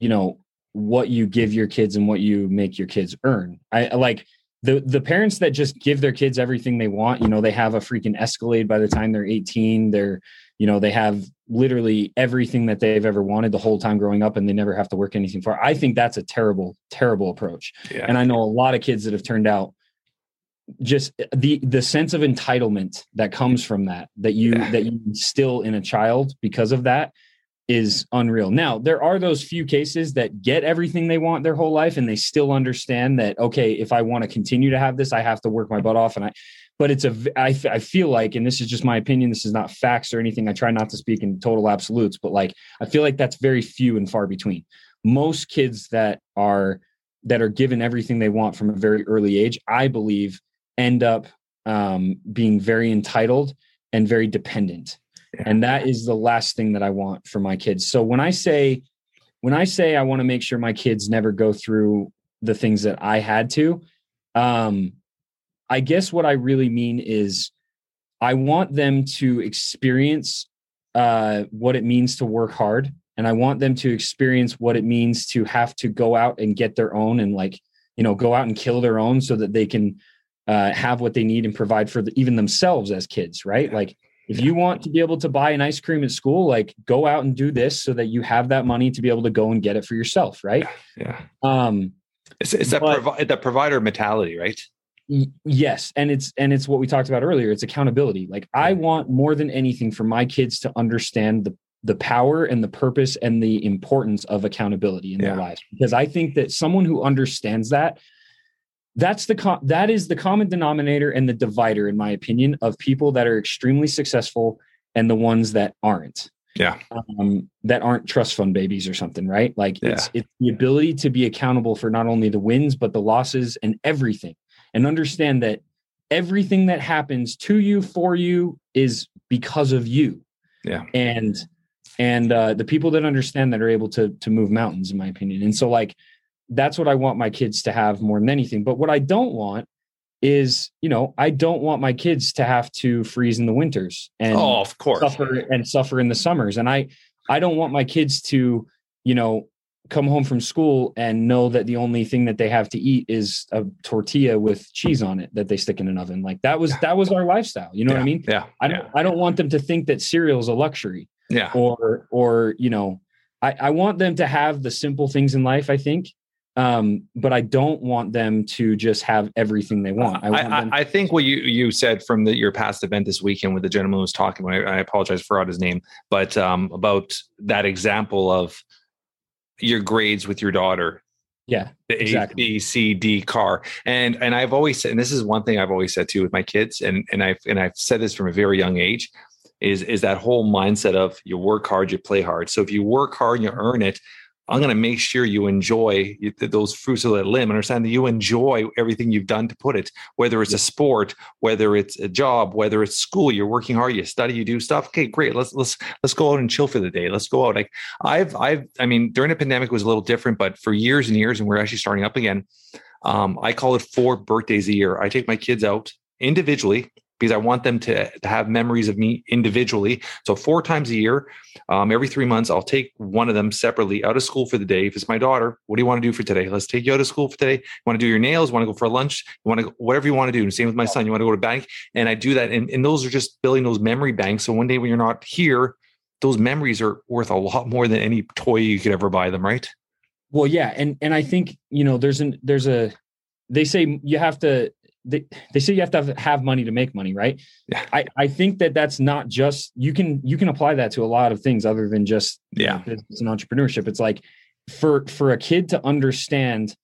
you know what you give your kids and what you make your kids earn. I like the the parents that just give their kids everything they want. You know, they have a freaking Escalade by the time they're 18. They're, you know, they have literally everything that they've ever wanted the whole time growing up and they never have to work anything for. I think that's a terrible, terrible approach. Yeah. And I know a lot of kids that have turned out just eh, the the sense of entitlement that comes from that that you yeah. that you instill in a child because of that is unreal. Now, there are those few cases that get everything they want their whole life and they still understand that okay, if I want to continue to have this, I have to work my butt off and I but it's a I, I feel like and this is just my opinion, this is not facts or anything. I try not to speak in total absolutes, but like I feel like that's very few and far between. Most kids that are that are given everything they want from a very early age, I believe end up um, being very entitled and very dependent and that is the last thing that i want for my kids. So when i say when i say i want to make sure my kids never go through the things that i had to um i guess what i really mean is i want them to experience uh what it means to work hard and i want them to experience what it means to have to go out and get their own and like you know go out and kill their own so that they can uh, have what they need and provide for the, even themselves as kids right? Like if you want to be able to buy an ice cream at school like go out and do this so that you have that money to be able to go and get it for yourself right? Yeah um it's, it's that, provi- that provider mentality right? Y- yes and it's and it's what we talked about earlier it's accountability. Like i want more than anything for my kids to understand the the power and the purpose and the importance of accountability in yeah. their lives because i think that someone who understands that that's the com- that is the common denominator and the divider in my opinion of people that are extremely successful and the ones that aren't. Yeah. Um, that aren't trust fund babies or something right? Like yeah. it's it's the ability to be accountable for not only the wins but the losses and everything. And understand that everything that happens to you for you is because of you. Yeah. And and uh, the people that understand that are able to to move mountains in my opinion. And so like that's what I want my kids to have more than anything. But what I don't want is, you know, I don't want my kids to have to freeze in the winters and oh, of course, suffer and suffer in the summers. And I, I don't want my kids to, you know, come home from school and know that the only thing that they have to eat is a tortilla with cheese on it that they stick in an oven. Like that was that was our lifestyle. You know yeah. what I mean? Yeah. I don't yeah. I don't want them to think that cereal is a luxury. Yeah. Or or you know, I, I want them to have the simple things in life, I think, um, but I don't want them to just have everything they want. I, want I, I think what you you said from the, your past event this weekend with the gentleman who was talking. I, I apologize for out his name, but um, about that example of your grades with your daughter. Yeah, the exactly. A, B, C, D car, and and I've always said, and this is one thing I've always said too with my kids, and and I've and I've said this from a very young age, is is that whole mindset of you work hard, you play hard. So if you work hard and you earn it, I'm going to make sure you enjoy those fruits of that limb. Understand that you enjoy everything you've done to put it, whether it's a sport, whether it's a job, whether it's school. You're working hard, you study, you do stuff. Okay, great. Let's let's let's go out and chill for the day. Let's go out. Like I've I've I mean during the pandemic was a little different, but for years and years, and we're actually starting up again. Um, I call it four birthdays a year. I take my kids out individually because I want them to, to have memories of me individually. So four times a year, um, every three months, I'll take one of them separately out of school for the day. If it's my daughter, what do you want to do for today? Let's take you out of school for today. You want to do your nails? Want to go for lunch? You want to go, whatever you want to do. And same with my son. You want to go to bank? And I do that. And, and those are just building those memory banks. So one day when you're not here, those memories are worth a lot more than any toy you could ever buy them, right? Well, yeah, and and I think you know there's an there's a they say you have to they, they say you have to have, have money to make money, right? Yeah. I, I think that that's not just you can you can apply that to a lot of things other than just yeah it's an entrepreneurship. It's like for for a kid to understand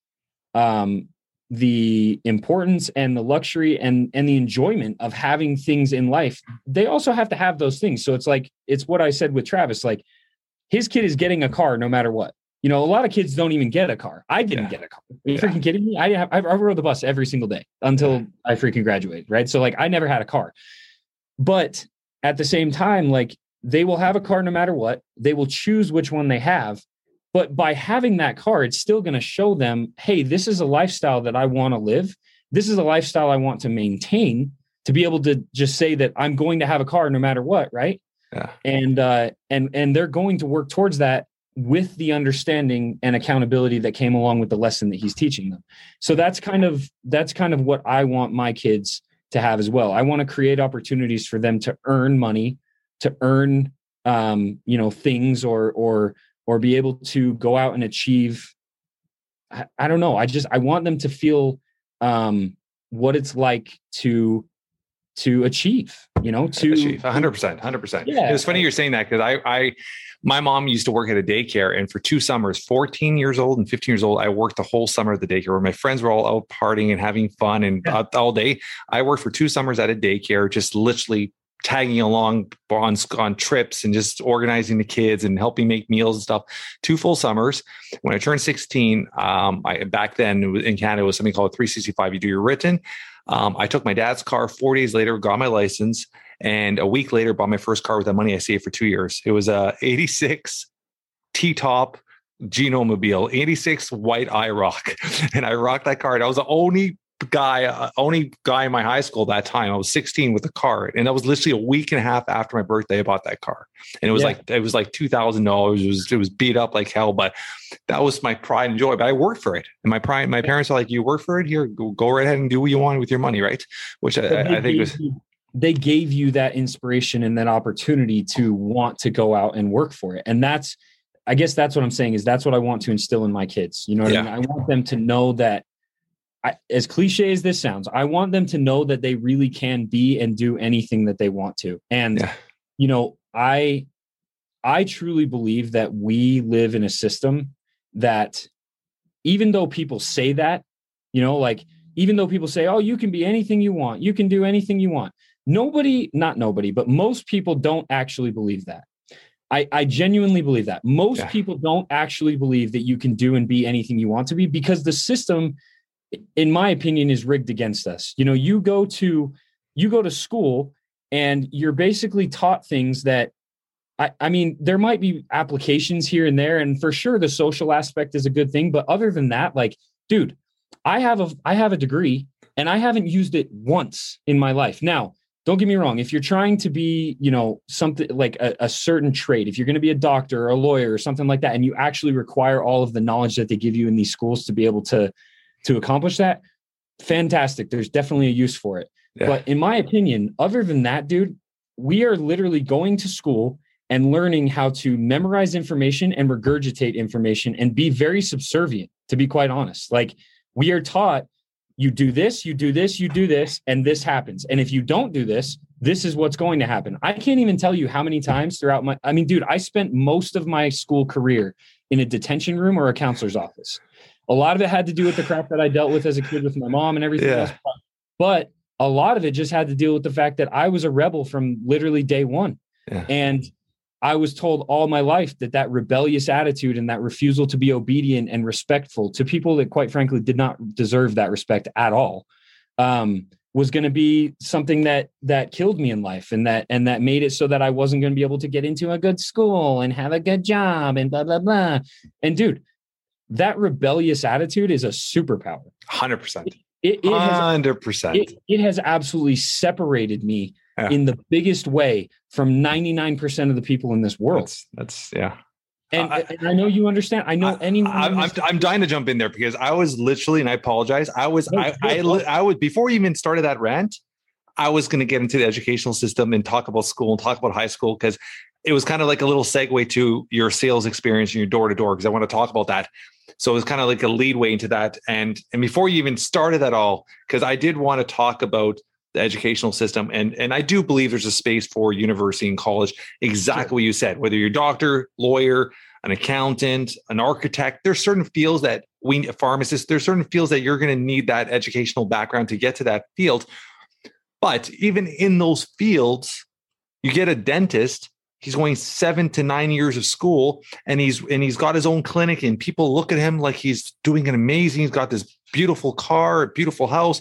um the importance and the luxury and and the enjoyment of having things in life they also have to have those things so it's like it's what i said with travis like his kid is getting a car no matter what you know, a lot of kids don't even get a car. I didn't yeah. get a car. Are you yeah. freaking kidding me? I have I rode the bus every single day until yeah. I freaking graduated, right? So like I never had a car. But at the same time, like they will have a car no matter what. They will choose which one they have. But by having that car, it's still going to show them, hey, this is a lifestyle that I want to live. This is a lifestyle I want to maintain to be able to just say that I'm going to have a car no matter what, right? Yeah. And uh and and they're going to work towards that with the understanding and accountability that came along with the lesson that he's teaching them. So that's kind of that's kind of what I want my kids to have as well. I want to create opportunities for them to earn money, to earn um, you know, things or or or be able to go out and achieve I, I don't know. I just I want them to feel um what it's like to to achieve, you know, to achieve 100%, 100%. Yeah. It's funny you're saying that because I I my mom used to work at a daycare and for two summers 14 years old and 15 years old i worked the whole summer at the daycare where my friends were all out partying and having fun and yeah. all day i worked for two summers at a daycare just literally tagging along on on trips and just organizing the kids and helping make meals and stuff. Two full summers. When I turned 16, um, I back then in Canada it was something called 365. You do your written. Um, I took my dad's car four days later, got my license, and a week later, bought my first car with that money I saved for two years. It was a 86 T top Genomobile, 86 white IROC. And I rocked that car. And I was the only guy, uh, only guy in my high school that time. I was 16 with a car, and that was literally a week and a half after my birthday. I bought that car, and it was yeah. like it was like two thousand dollars. It was it was beat up like hell, but that was my pride and joy. But I worked for it, and my pride. My parents are like, "You work for it. Here, go, go right ahead and do what you want with your money, right?" Which I, I, think was they gave you that inspiration and that opportunity to want to go out and work for it. And that's, I guess that's what I'm saying is that's what I want to instill in my kids. You know yeah. I, mean? I want them to know that I, as cliche as this sounds, I want them to know that they really can be and do anything that they want to. And, yeah. you know, I, I truly believe that we live in a system that even though people say that, you know, like, even though people say, oh, you can be anything you want, you can do anything you want Nobody, not nobody, but most people don't actually believe that. I, I genuinely believe that. Most yeah. people don't actually believe that you can do and be anything you want to be because the system, in my opinion, is rigged against us. You know, you go to you go to school and you're basically taught things that I, I mean, there might be applications here and there, and for sure the social aspect is a good thing. But other than that, like, dude, I have a I have a degree and I haven't used it once in my life. Now, don't get me wrong if you're trying to be you know something like a, a certain trade if you're going to be a doctor or a lawyer or something like that and you actually require all of the knowledge that they give you in these schools to be able to to accomplish that fantastic. There's definitely a use for it. Yeah. but in my opinion other than that dude we are literally going to school and learning how to memorize information and regurgitate information and be very subservient to be quite honest. Like we are taught you do this, you do this, you do this, and this happens. And if you don't do this, this is what's going to happen. I can't even tell you how many times throughout my, I mean, dude, I spent most of my school career in a detention room or a counselor's office. A lot of it had to do with the crap that I dealt with as a kid with my mom and everything yeah. else. But a lot of it just had to deal with the fact that I was a rebel from literally day one. Yeah. And I was told all my life that that rebellious attitude and that refusal to be obedient and respectful to people that, quite frankly, did not deserve that respect at all, um, was going to be something that that killed me in life, and that and that made it so that I wasn't going to be able to get into a good school and have a good job and blah blah blah. And dude, that rebellious attitude is a superpower. Hundred percent. It, it has Hundred percent. it, it has absolutely separated me Yeah. in the biggest way from 99% of the people in this world. That's that's yeah. And I- and I know you understand. I know anyone. I'm, I'm, I'm dying to jump in there because I was literally, and I apologize. I was, No, I, I. I was before you even started that rant. I was going to get into the educational system and talk about school and talk about high school because it was kind of like a little segue to your sales experience and your door to door because I want to talk about that. So it was kind of like a lead way into that. And and before you even started that all, because I did want to talk about the educational system and and I do believe there's a space for university and college. Exactly what you said. Whether you're a doctor, lawyer, an accountant, an architect. There's certain fields that we pharmacist. There's certain fields that you're going to need that educational background to get to that field. But even in those fields, you get a dentist. He's going seven to nine years of school, and he's and he's got his own clinic, and people look at him like he's doing an amazing. He's got this beautiful car, beautiful house.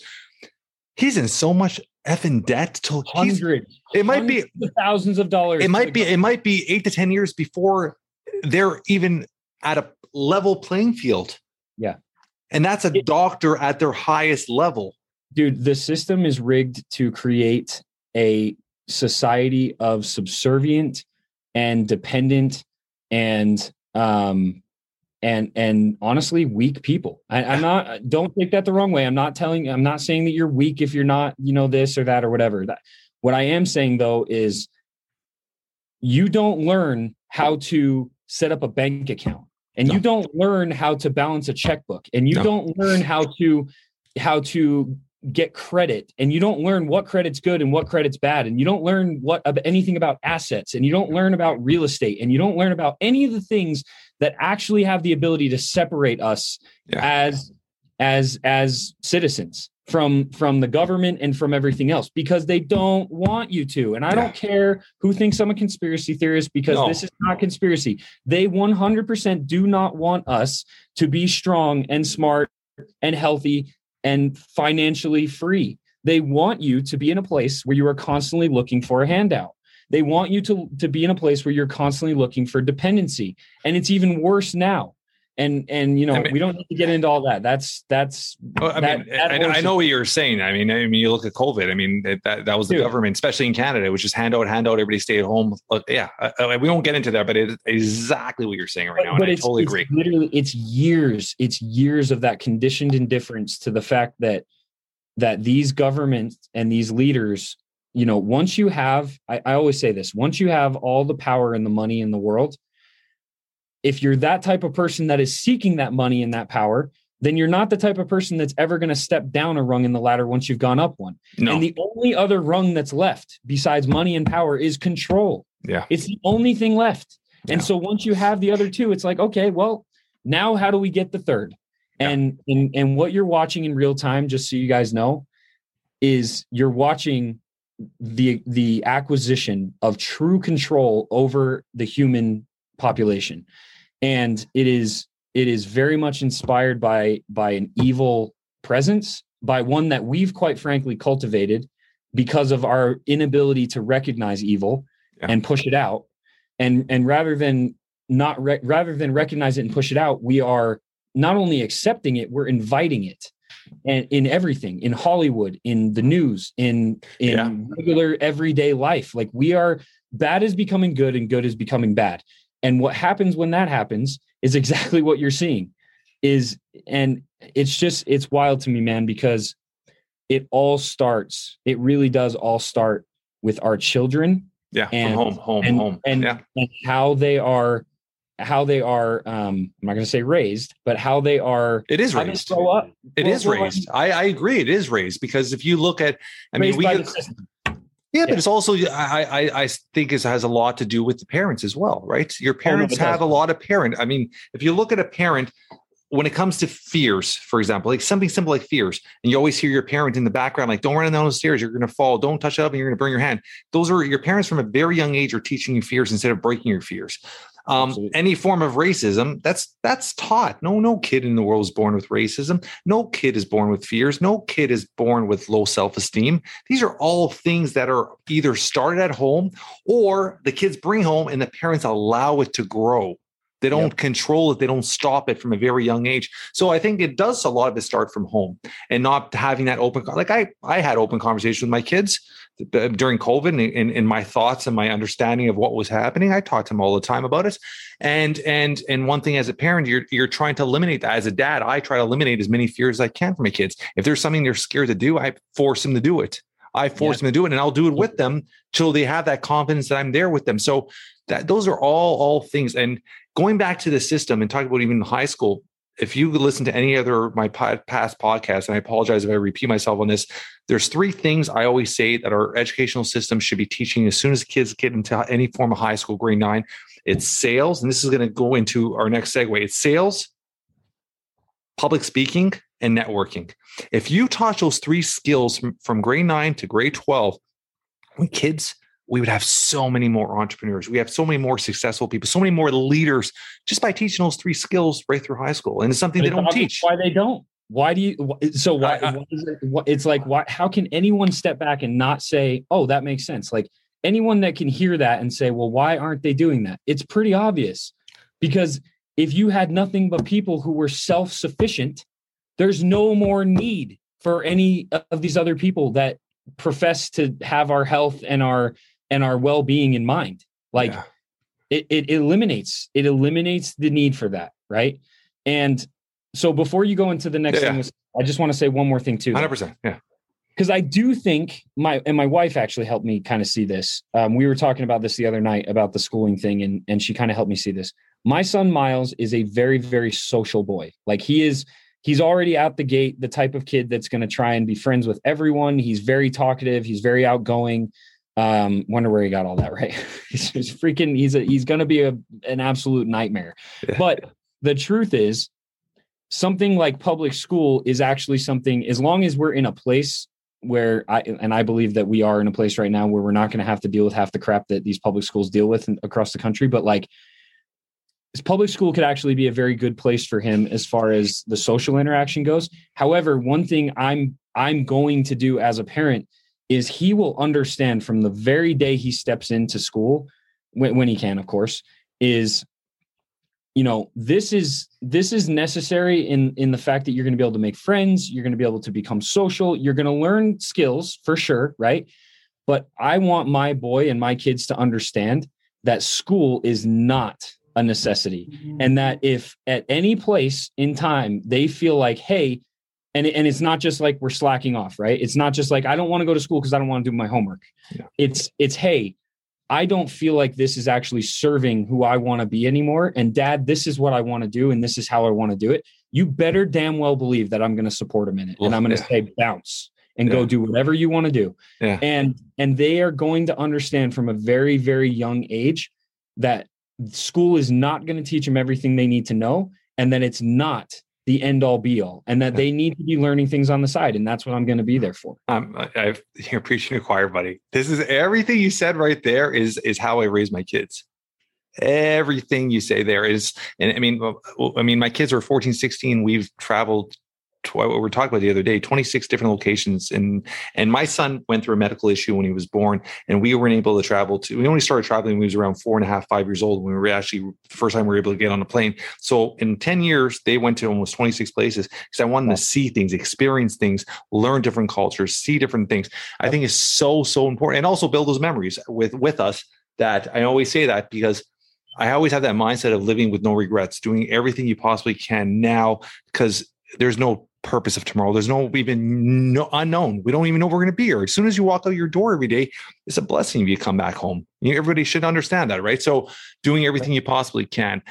He's in so much effing debt till he's hundreds. it might be- of thousands of dollars. it might be it might be eight to ten years before they're even at a level playing field Yeah. and that's a It- doctor at their highest level dude. The system is rigged to create a society of subservient and dependent and um and and honestly weak people. I, i'm not don't take that the wrong way. I'm not telling i'm not saying that you're weak if you're not you know this or that or whatever. That what i am saying though is you don't learn how to set up a bank account and you don't learn how to balance a checkbook and you No. don't learn how to how to get credit and you don't learn what credit's good and what credit's bad and you don't learn what anything about assets and you don't learn about real estate and you don't learn about any of the things that actually have the ability to separate us Yeah. as as as citizens from from the government and from everything else because they don't want you to and i Yeah. don't care who thinks i'm a conspiracy theorist because No. this is not conspiracy they 100% do not want us to be strong and smart and healthy and financially free. They want you to be in a place where you are constantly looking for a handout. They want you to, to be in a place where you're constantly looking for dependency. And it's even worse now. And and you know, I mean- we don't need to get into all that. That's that's Well, I that- mean, that I, I know what you're saying. I mean, I mean, you look at COVID. I mean, that that, that was the Dude. government, especially in Canada, it was just hand out, hand out. Everybody stay at home. Look, yeah, uh, uh, we won't get into that, but it's exactly what you're saying right now, and I totally it's agree. Literally, it's years, it's years of that conditioned indifference to the fact that that these governments and these leaders, you know, once you have, I, I always say this, once you have all the power and the money in the world, if you're that type of person that is seeking that money and that power, then you're not the type of person that's ever going to step down a rung in the ladder once you've gone up one. No, And the only other rung that's left besides money and power is control. yeah, It's the only thing left. And so once you have the other two, it's like, okay, well, now how do we get the third? Yeah. And and and what you're watching in real time, just so you guys know, is you're watching the the acquisition of true control over the human population. And it is it is very much inspired by by an evil presence, by one that we've quite frankly cultivated because of our inability to recognize evil Yeah. and push it out and and rather than not re- rather than recognize it and push it out we are not only accepting it we're inviting it and in everything in hollywood in the news in in Yeah. regular everyday life like we are bad is becoming good and good is becoming bad and what happens when that happens is exactly what you're seeing is and it's just it's wild to me man because it all starts it really does all start with our children yeah, and- home, home, and home. and, yeah, and how they are how they are um i'm not going to say raised but how they are it is raised. grow up It is raised. I, I agree. It is raised because if you look at, I mean, we by get, the. Yeah, but it's also I I I think it has a lot to do with the parents as well, right? Your Oh, no, parents have a lot of parent. I mean, if you look at a parent when it comes to fears, for example, like something simple like fears, and you always hear your parent in the background, like "Don't run down the stairs, you're going to fall. Don't touch up, and you're going to burn your hand." Those are your parents from a very young age are teaching you fears instead of breaking your fears. Um, any form of racism that's that's taught. No, no kid in the world is born with racism. No kid is born with fears. No kid is born with low self esteem. These are all things that are either started at home or the kids bring home and the parents allow it to grow They don't yep. control it. They don't stop it from a very young age. So I think it does a lot of it start from home and not having that open. Like I, I had open conversation with my kids during COVID and in my thoughts and my understanding of what was happening. I talked to them all the time about it. And and and one thing as a parent, you're you're trying to eliminate that. As a dad, I try to eliminate as many fears as I can for my kids. If there's something they're scared to do, I force them to do it. I force yeah. them to do it, and I'll do it with them till they have that confidence that I'm there with them. So that those are all all things. And going back to the system and talking about even high school, if you listen to any other my past podcasts, and I apologize if I repeat myself on this, there's three things I always say that our educational system should be teaching as soon as kids get into any form of high school, grade nine. It's sales, and this is going to go into our next segue. It's sales, public speaking, and networking. If you taught those three skills from, from grade nine to grade 12, when kids we would have so many more entrepreneurs. We have so many more successful people, so many more leaders just by teaching those three skills right through high school. And it's something but they don't teach. Why they don't? Why do you? So why? I, I, why it, it's like why? How can anyone step back and not say, "Oh, that makes sense"? Like anyone that can hear that and say, "Well, why aren't they doing that?" It's pretty obvious because if you had nothing but people who were self-sufficient, there's no more need for any of these other people that profess to have our health and our and our well-being in mind. Like yeah. it, it eliminates it eliminates the need for that right? And so before you go into the next yeah, thing i just want to say one more thing too 100% yeah. Because i do think my and my wife actually helped me kind of see this. Um, we were talking about this the other night about the schooling thing and and she kind of helped me see this. My son miles is a very very social boy. Like he is he's already out the gate the type of kid that's going to try and be friends with everyone. He's very talkative he's very outgoing um, wonder where he got all that right. he's, freaking. He's a, he's going to be a an absolute nightmare. Yeah. But the truth is, something like public school is actually something. As long as we're in a place where I and I believe that we are in a place right now where we're not going to have to deal with half the crap that these public schools deal with across the country. But like, public school could actually be a very good place for him as far as the social interaction goes. However, one thing I'm I'm going to do as a parent is he will understand from the very day he steps into school when, when he can of course is you know this is this is necessary in in the fact that you're going to be able to make friends you're going to be able to become social you're going to learn skills for sure right? But i want my boy and my kids to understand that school is not a necessity and that if at any place in time they feel like hey and and it's not just like we're slacking off right it's not just like i don't want to go to school because i don't want to do my homework yeah. it's it's hey i don't feel like this is actually serving who i want to be anymore and dad this is what i want to do and this is how i want to do it you better damn well believe that i'm going to support him in it well, and i'm going to yeah. say bounce and yeah. go do whatever you want to do and and they are going to understand from a very very young age that school is not going to teach them everything they need to know and that it's not the end all be all and that they need to be learning things on the side and that's what i'm going to be there for. Um, i you're preaching to choir buddy. This is everything you said right there is is how i raise my kids. Everything you say there is and i mean i mean my kids are 14 16 we've traveled what we were talking about the other day 26 different locations. And and my son went through a medical issue when he was born and we weren't able to travel to we only started traveling when he was around four and a half five years old when we were actually the first time we were able to get on a plane. So in 10 years they went to almost 26 places because i wanted to see things experience things learn different cultures see different things. I think is so so important and also build those memories with with us that i always say that because I always have that mindset of living with no regrets, doing everything you possibly can now because there's no purpose of tomorrow. There's no even no unknown. We don't even know we're going to be here. As soon as you walk out your door every day, it's a blessing if you come back home. Everybody should understand that, right? So doing everything you possibly can.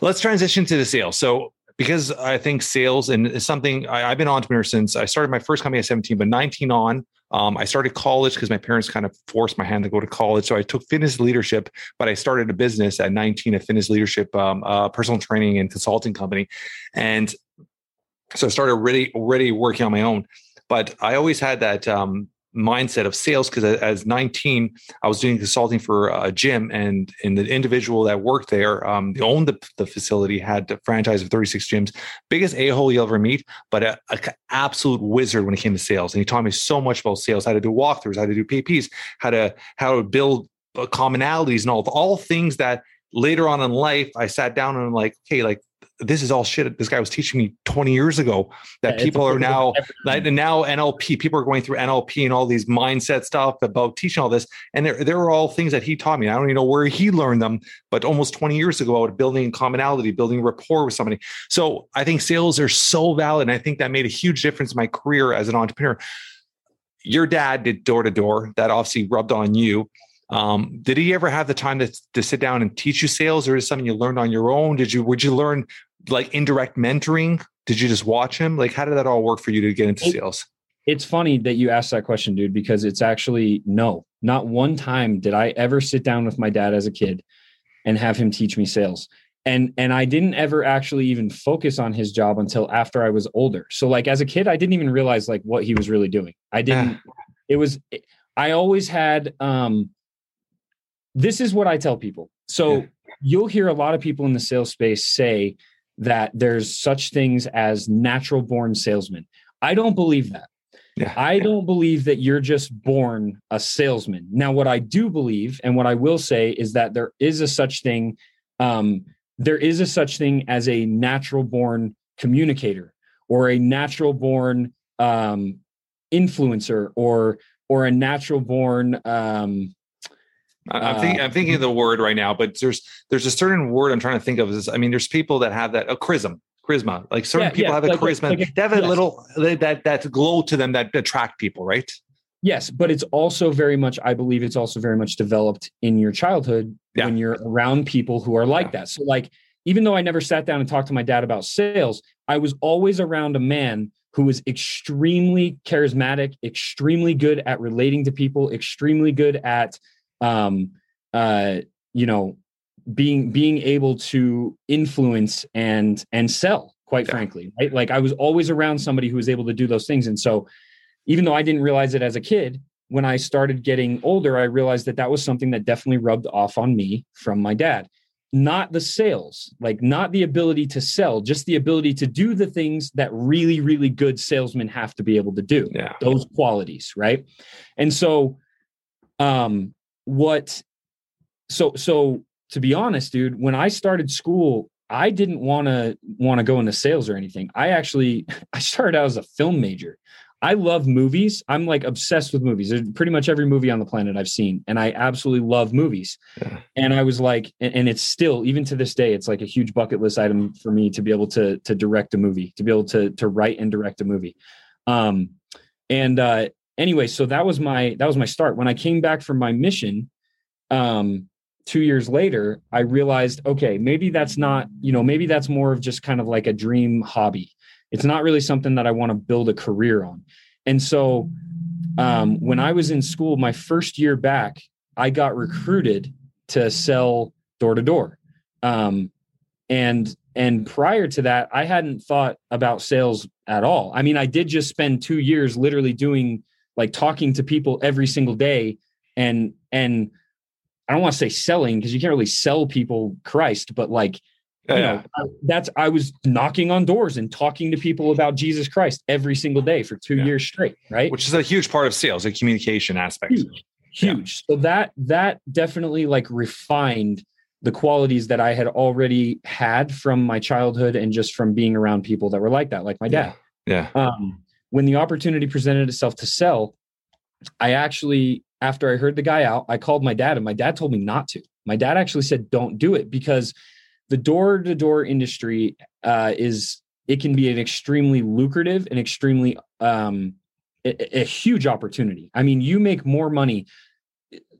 Let's transition to the sales. So because I think sales and is something I, have been an entrepreneur since I started my first company at 17, but 19 on. Um, I started college because my parents kind of forced my hand to go to college. So I took fitness leadership, but I started a business at 19, a fitness leadership, um, uh, personal training and consulting company. And so I started already working on my own. But I always had that um, mindset of sales because as 19 i was doing consulting for a gym and and the individual that worked there um owned the, the facility had a franchise of 36 gyms biggest a-hole you'll ever meet but a, a, absolute wizard when it came to sales and he taught me so much about sales how to do walkthroughs how to do pp's how to how to build uh, commonalities and all all things that later on in life, I sat down and I'm like, okay, like this is all shit this guy was teaching me 20 years ago that Yeah, people are now like now NLP people are going through NLP and all these mindset stuff about teaching all this and there there are all things that he taught me I don't even know where he learned them but almost 20 years ago about building commonality building rapport with somebody. So I think sales are so valid and I think that made a huge difference in my career as an entrepreneur. Your dad did door to door that obviously rubbed on you. Um, did he ever have the time to, to sit down and teach you sales or is something you learned on your own? Did you would you learn like indirect mentoring did you just watch him like how did that all work for you to get into sales It's funny that you asked that question, dude, because it's actually no, not one time did I ever sit down with my dad as a kid and have him teach me sales. And and I didn't ever actually even focus on his job until after I was older. So like as a kid, I didn't even realize like what he was really doing. I didn't it was I always had um this is what I tell people. So Yeah. you'll hear a lot of people in the sales space say that there's such things as natural born salesmen. I don't believe that. yeah I don't believe that you're just born a salesman. Now, what I do believe and what I will say is that there is a such thing, um, there is a such thing as a natural born communicator or a natural born um, influencer or or a natural born um, I'm uh, thinking, I'm thinking of the word right now, but there's there's a certain word I'm trying to think of. Is I mean, there's people that have that a charisma, charisma. Like certain Yeah, people yeah, have a like charisma. like a- they have a yes. little that that glow to them that attract people, right? Yes, but it's also very much, I believe it's also very much developed in your childhood Yeah. when you're around people who are like that. So, like, even though I never sat down and talked to my dad about sales, I was always around a man who was extremely charismatic, extremely good at relating to people, extremely good at, um, uh, you know, being being able to influence and and sell. Quite Yeah. frankly, right? Like, I was always around somebody who was able to do those things, and so even though I didn't realize it as a kid, when I started getting older, I realized that that was something that definitely rubbed off on me from my dad. Not the sales, like not the ability to sell, just the ability to do the things that really, really good salesmen have to be able to do Yeah, those qualities right and so um what so so to be honest dude when i started school i didn't want to want to go into sales or anything. I actually i started out as a film major. I love movies. I'm like obsessed with movies. There's pretty much every movie on the planet i've seen and i absolutely love movies. Yeah. and i was like and, and it's still even to this day it's like a huge bucket list item for me to be able to to direct a movie to be able to to write and direct a movie. Um and uh anyway so that was my that was my start. When i came back from my mission um two years later i realized okay maybe that's not you know maybe that's more of just kind of like a dream hobby. It's not really something that i want to build a career on. And so um when i was in school my first year back i got recruited to sell door to door. Um and and prior to that i hadn't thought about sales at all. I mean i did just spend 2 years literally doing like talking to people every single day and and i don't want to say selling because you can't really sell people christ but like you yeah. know that's i was knocking on doors and talking to people about jesus christ every single day for 2 Yeah. years straight right which is a huge part of sales, the communication aspect. huge huge so that that definitely like refined the qualities that i had already had from my childhood and just from being around people that were like that like my dad Yeah, um, when the opportunity presented itself to sell, I actually, after I heard the guy out, I called my dad, and my dad told me not to. My dad actually said, "Don't do it," because the door-to-door industry uh, is it can be an extremely lucrative and extremely um, a, a huge opportunity. I mean, you make more money.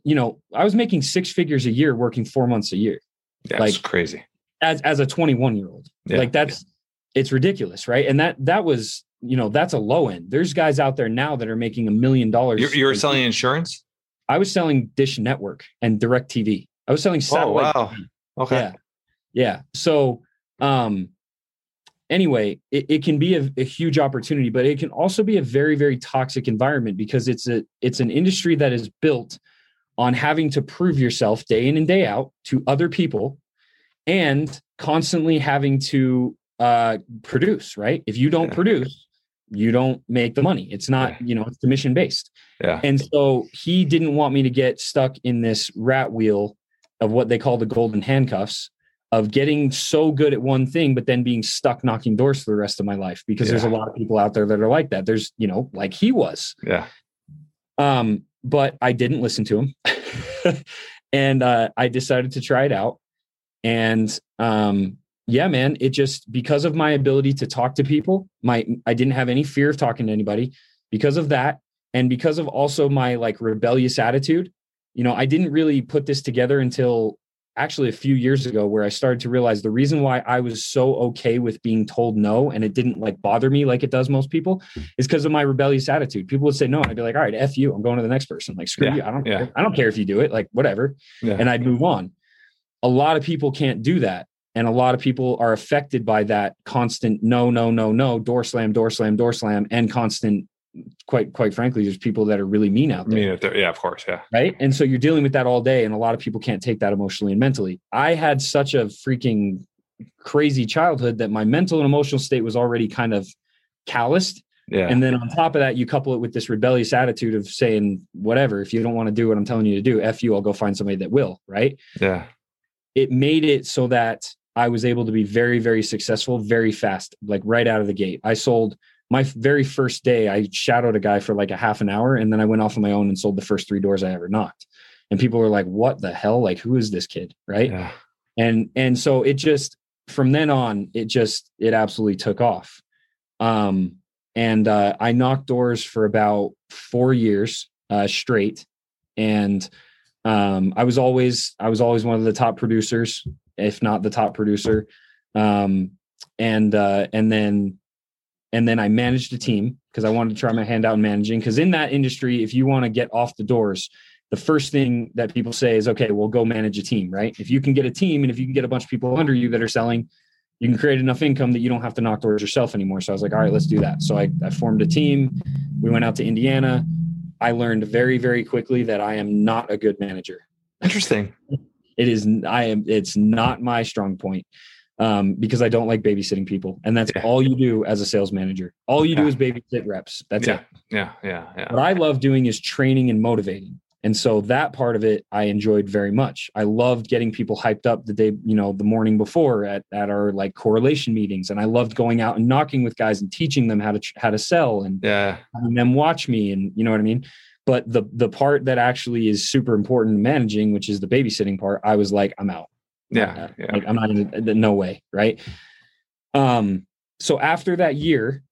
You know, I was making six figures a year working four months a year That's Like- crazy. as as a 21 year old Yeah. like that's it's ridiculous right and that that was you know that's a low end there's guys out there now that are making a million dollars You're, you're selling insurance. i was selling dish network and direct tv i was selling satellite Oh wow. TV. Okay. yeah yeah so um anyway it, it can be a, a huge opportunity but it can also be a very very toxic environment because it's a it's an industry that is built on having to prove yourself day in and day out to other people and constantly having to uh, produce right if you don't Yeah. produce you don't make the money it's not Yeah. you know it's commission based Yeah. and so he didn't want me to get stuck in this rat wheel of what they call the golden handcuffs of getting so good at one thing, but then being stuck knocking doors for the rest of my life because yeah. there's a lot of people out there that are like that. There's, you know, like he was. Yeah. Um, but I didn't listen to him. and uh, I decided to try it out. And um, yeah, man, it just because of my ability to talk to people, my I didn't have any fear of talking to anybody because of that, and because of also my like rebellious attitude. You know, I didn't really put this together until actually a few years ago where I started to realize the reason why I was so okay with being told no and it didn't like bother me like it does most people is because of my rebellious attitude. People would say no, and I'd be like, all right, F you, I'm going to the next person. Like, screw yeah, you. I don't yeah. I don't care if you do it, like whatever. Yeah. And I'd move on. A lot of people can't do that. And a lot of people are affected by that constant no, no, no, no, door slam, door slam, door slam, and constant quite quite frankly, there's people that are really mean out there. Mean out there, yeah, of course, yeah. Right, and so you're dealing with that all day, and a lot of people can't take that emotionally and mentally. I had such a freaking crazy childhood that my mental and emotional state was already kind of calloused. Yeah. And then on top of that, you couple it with this rebellious attitude of saying, whatever, if you don't want to do what I'm telling you to do, F you, I'll go find somebody that will. Right. Yeah. It made it so that I was able to be very, very successful very fast, like right out of the gate. I sold my very first day, I shadowed a guy for like a half an hour and then I went off on my own and sold the first three doors I ever knocked. And people were like, what the hell? Like, who is this kid? Right. Yeah. And, and so it just, from then on, it just, it absolutely took off. Um, and uh, I knocked doors for about four years uh, straight. And um, I was always, I was always one of the top producers, if not the top producer. Um, and, uh, and then, and then I managed a team because I wanted to try my hand out in managing. Because in that industry, if you want to get off the doors, the first thing that people say is, okay, well, go manage a team, right? If you can get a team and if you can get a bunch of people under you that are selling, you can create enough income that you don't have to knock doors yourself anymore. So I was like, all right, let's do that. So I, I formed a team. We went out to Indiana. I learned very, very quickly that I am not a good manager. Interesting. It is, I am, it's not my strong point um, because I don't like babysitting people. And that's yeah. all you do as a sales manager. All you yeah. do is babysit reps. That's yeah. it. Yeah. Yeah. Yeah. What I love doing is training and motivating. And so that part of it I enjoyed very much. I loved getting people hyped up the day, you know, the morning before at, at our like correlation meetings. And I loved going out and knocking with guys and teaching them how to how to sell and yeah. having them watch me and you know what I mean? But the the part that actually is super important managing, which is the babysitting part, I was like, I'm out. Yeah, yeah. Like I'm not in the, no way, right? Um, so after that year,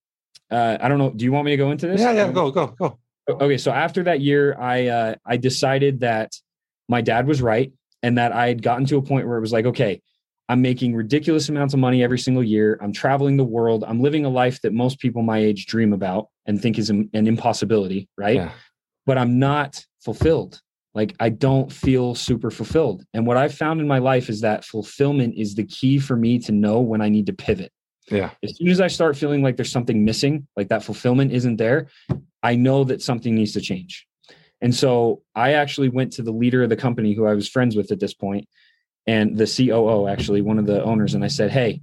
uh, I don't know. Do you want me to go into this? Yeah, yeah, go, go, go. Okay, so after that year, I uh, I decided that my dad was right, and that I had gotten to a point where it was like, okay, I'm making ridiculous amounts of money every single year. I'm traveling the world. I'm living a life that most people my age dream about and think is an impossibility, right? Yeah. But I'm not fulfilled. Like I don't feel super fulfilled. And what I've found in my life is that fulfillment is the key for me to know when I need to pivot. Yeah. As soon as I start feeling like there's something missing, like that fulfillment isn't there, I know that something needs to change. And so I actually went to the leader of the company who I was friends with at this point and the COO, actually, one of the owners, and I said, Hey,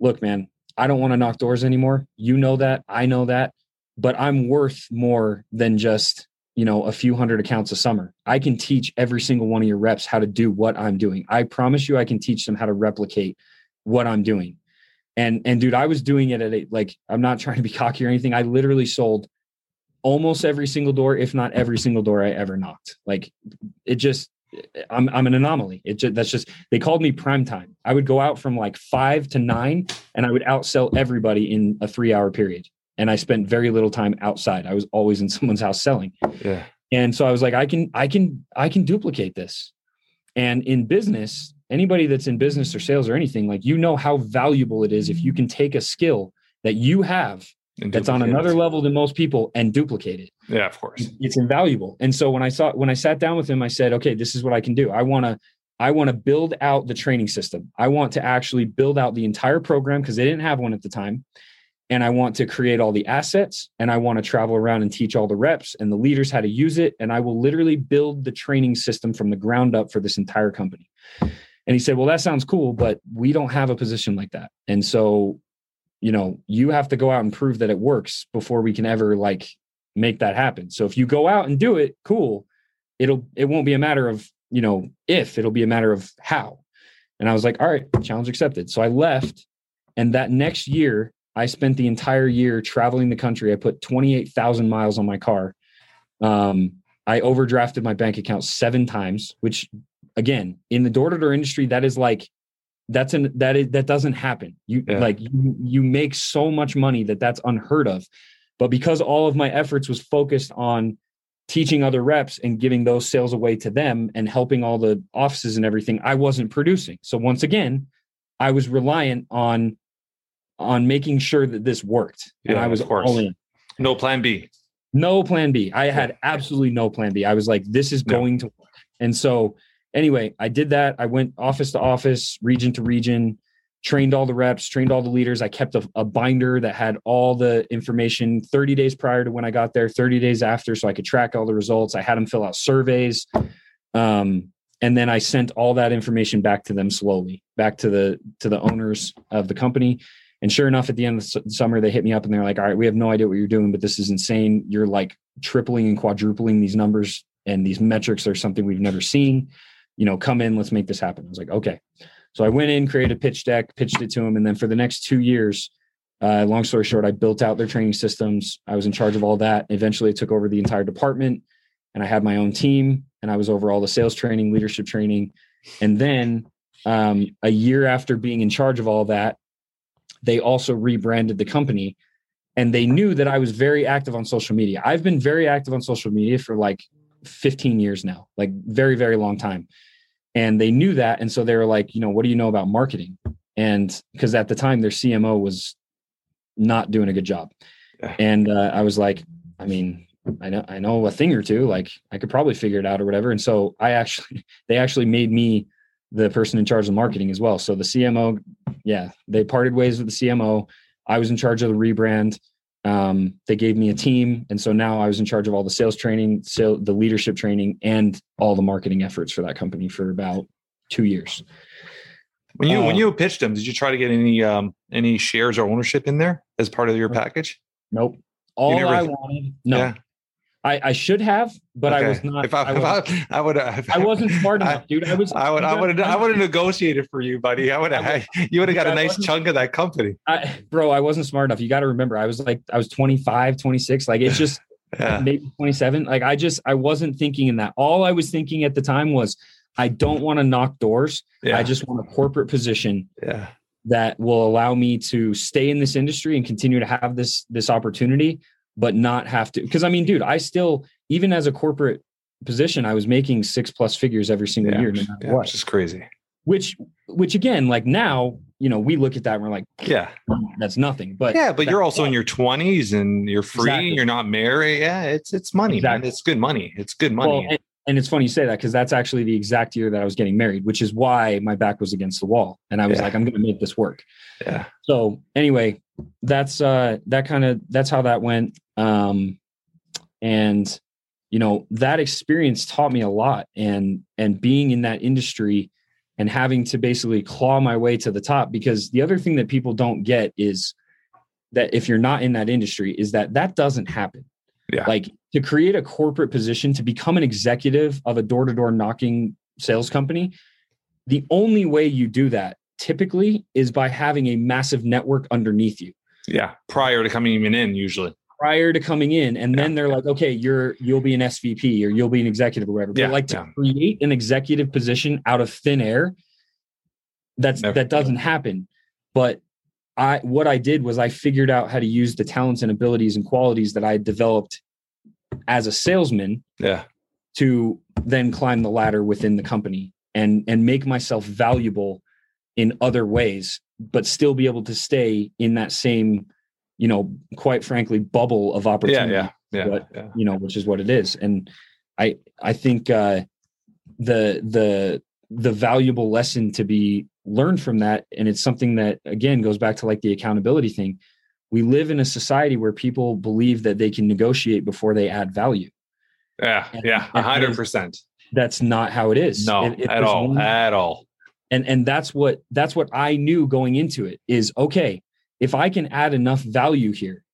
look, man, I don't want to knock doors anymore. You know that. I know that. But I'm worth more than just you know a few hundred accounts a summer. I can teach every single one of your reps how to do what i'm doing. I promise you i can teach them how to replicate what i'm doing. And and dude i was doing it at a like i'm not trying to be cocky or anything. I literally sold almost every single door if not every single door i ever knocked. Like it just i'm i'm an anomaly. It just that's just they called me prime time. I would go out from like 5 to 9 and i would outsell everybody in a 3 hour period and I spent very little time outside. I was always in someone's house selling. Yeah. And so I was like, I can, I can, I can duplicate this. And in business, anybody that's in business or sales or anything, like you know how valuable it is if you can take a skill that you have that's on another level than most people and duplicate it. Yeah, of course. It's invaluable. And so when I saw when I sat down with him, I said, okay, this is what I can do. I want to I want to build out the training system. I want to actually build out the entire program because they didn't have one at the time and I want to create all the assets and I want to travel around and teach all the reps and the leaders how to use it. And I will literally build the training system from the ground up for this entire company. And he said, Well, that sounds cool, but we don't have a position like that. And so, you know, you have to go out and prove that it works before we can ever like make that happen. So if you go out and do it, cool. It'll it won't be a matter of you know, if it'll be a matter of how. And I was like, all right, challenge accepted. So I left. And that next year, I spent the entire year traveling the country. I put 28,000 miles on my car. Um, I overdrafted my bank account seven times, which again, in the door to door industry, that is like, that's an that is that doesn't happen. You Yeah. like you you make so much money that that's unheard of. But because all of my efforts was focused on teaching other reps and giving those sales away to them and helping all the offices and everything, I wasn't producing. So once again, I was reliant on on making sure that this worked. And I was all in. No plan B. No plan B. I had absolutely no plan B. I was like, this is No. going to work. And so, anyway, I did that. I went office to office, region to region, trained all the reps, trained all the leaders. I kept a, a binder that had all the information 30 days prior to when I got there, 30 days after, so I could track all the results. I had them fill out surveys. Um, and then I sent all that information back to them slowly, back to the to the owners of the company. And sure enough, at the end of the summer, they hit me up and they're like, "All right, we have no idea what you're doing, but this is insane. You're like tripling and quadrupling these numbers, and these metrics are something we've never seen. You know, come in, let's make this happen." I was like, "Okay." So I went in, created a pitch deck, pitched it to them, and then for the next two years, uh, long story short, I built out their training systems. I was in charge of all that. Eventually, I took over the entire department, and I had my own team, and I was over all the sales training, leadership training, and then um, a year after being in charge of all that, they also rebranded the company and they knew that I was very active on social media. I've been very active on social media for like 15 years now, like very, very long time. And they knew that. And so they were like, you know, what do you know about marketing? And because at the time their CMO was not doing a good job. And uh, I was like, I mean, I know I know a thing or two. Like I could probably figure it out or whatever. And so I actually they actually made me the person in charge of marketing as well. So the CMO, yeah, they parted ways with the CMO. I was in charge of the rebrand. Um, they gave me a team, and so now I was in charge of all the sales training, so the leadership training, and all the marketing efforts for that company for about two years. When you when Uh, you pitched them, did you try to get any um any shares or ownership in there as part of your package? Nope. All never- I wanted, no, Yeah. I, I should have, but I was not. If I, I, if was, I, I would have. I wasn't smart enough, dude. I was. I would. I would. I would have negotiated for you, buddy. I would have. You would have got a nice chunk of that company. I, bro, I wasn't smart enough. You got to remember, I was like, I was 25, 26. Like it's just Yeah. maybe 27. Like I just, I wasn't thinking in that. All I was thinking at the time was, I don't want to knock doors. Yeah. I just want a corporate position yeah. that will allow me to stay in this industry and continue to have this this opportunity, but not have to. Because I mean, dude, I still, even as a corporate position, I was making six plus figures every single Yeah. year, no yeah. Which is crazy. Which, which again, like now, you know, we look at that and we're like, Yeah. that's nothing. But yeah, but you're also in your 20s and you're free. Exactly. You're not married. Yeah, it's it's money, man. It's good money. It's good money. Well, and, and it's funny you say that because that's actually the exact year that I was getting married, which is why my back was against the wall, and I was Yeah. like, I'm going to make this work. yeah. So anyway, that's uh, that kind of that's how that went. Um, and you know that experience taught me a lot, and and being in that industry and having to basically claw my way to the top because the other thing that people don't get is that if you're not in that industry is that that doesn't happen Yeah. like to create a corporate position to become an executive of a door-to-door knocking sales company the only way you do that typically is by having a massive network underneath you Yeah. Prior to coming even in, usually. prior to coming in and then they're like okay you're you'll be an svp or you'll be an executive or whatever Yeah, but like to yeah. create an executive position out of thin air that's Never. that doesn't happen but i what i did was i figured out how to use the talents and abilities and qualities that i had developed as a salesman Yeah. to then climb the ladder within the company and and make myself valuable in other ways but still be able to stay in that same you know quite frankly bubble of opportunity Yeah. Yeah. What- yeah. you know which is what it is and i i think uh the the the valuable lesson to be learned from that and it's something that again goes back to like the accountability thing we live in a society where people believe that they can negotiate before they add value Yeah. And- Yeah. A hundred percent. that's not how it is No, If- if at all. one- At all. and and that's what that's what i knew going into it is okay if i can add enough value here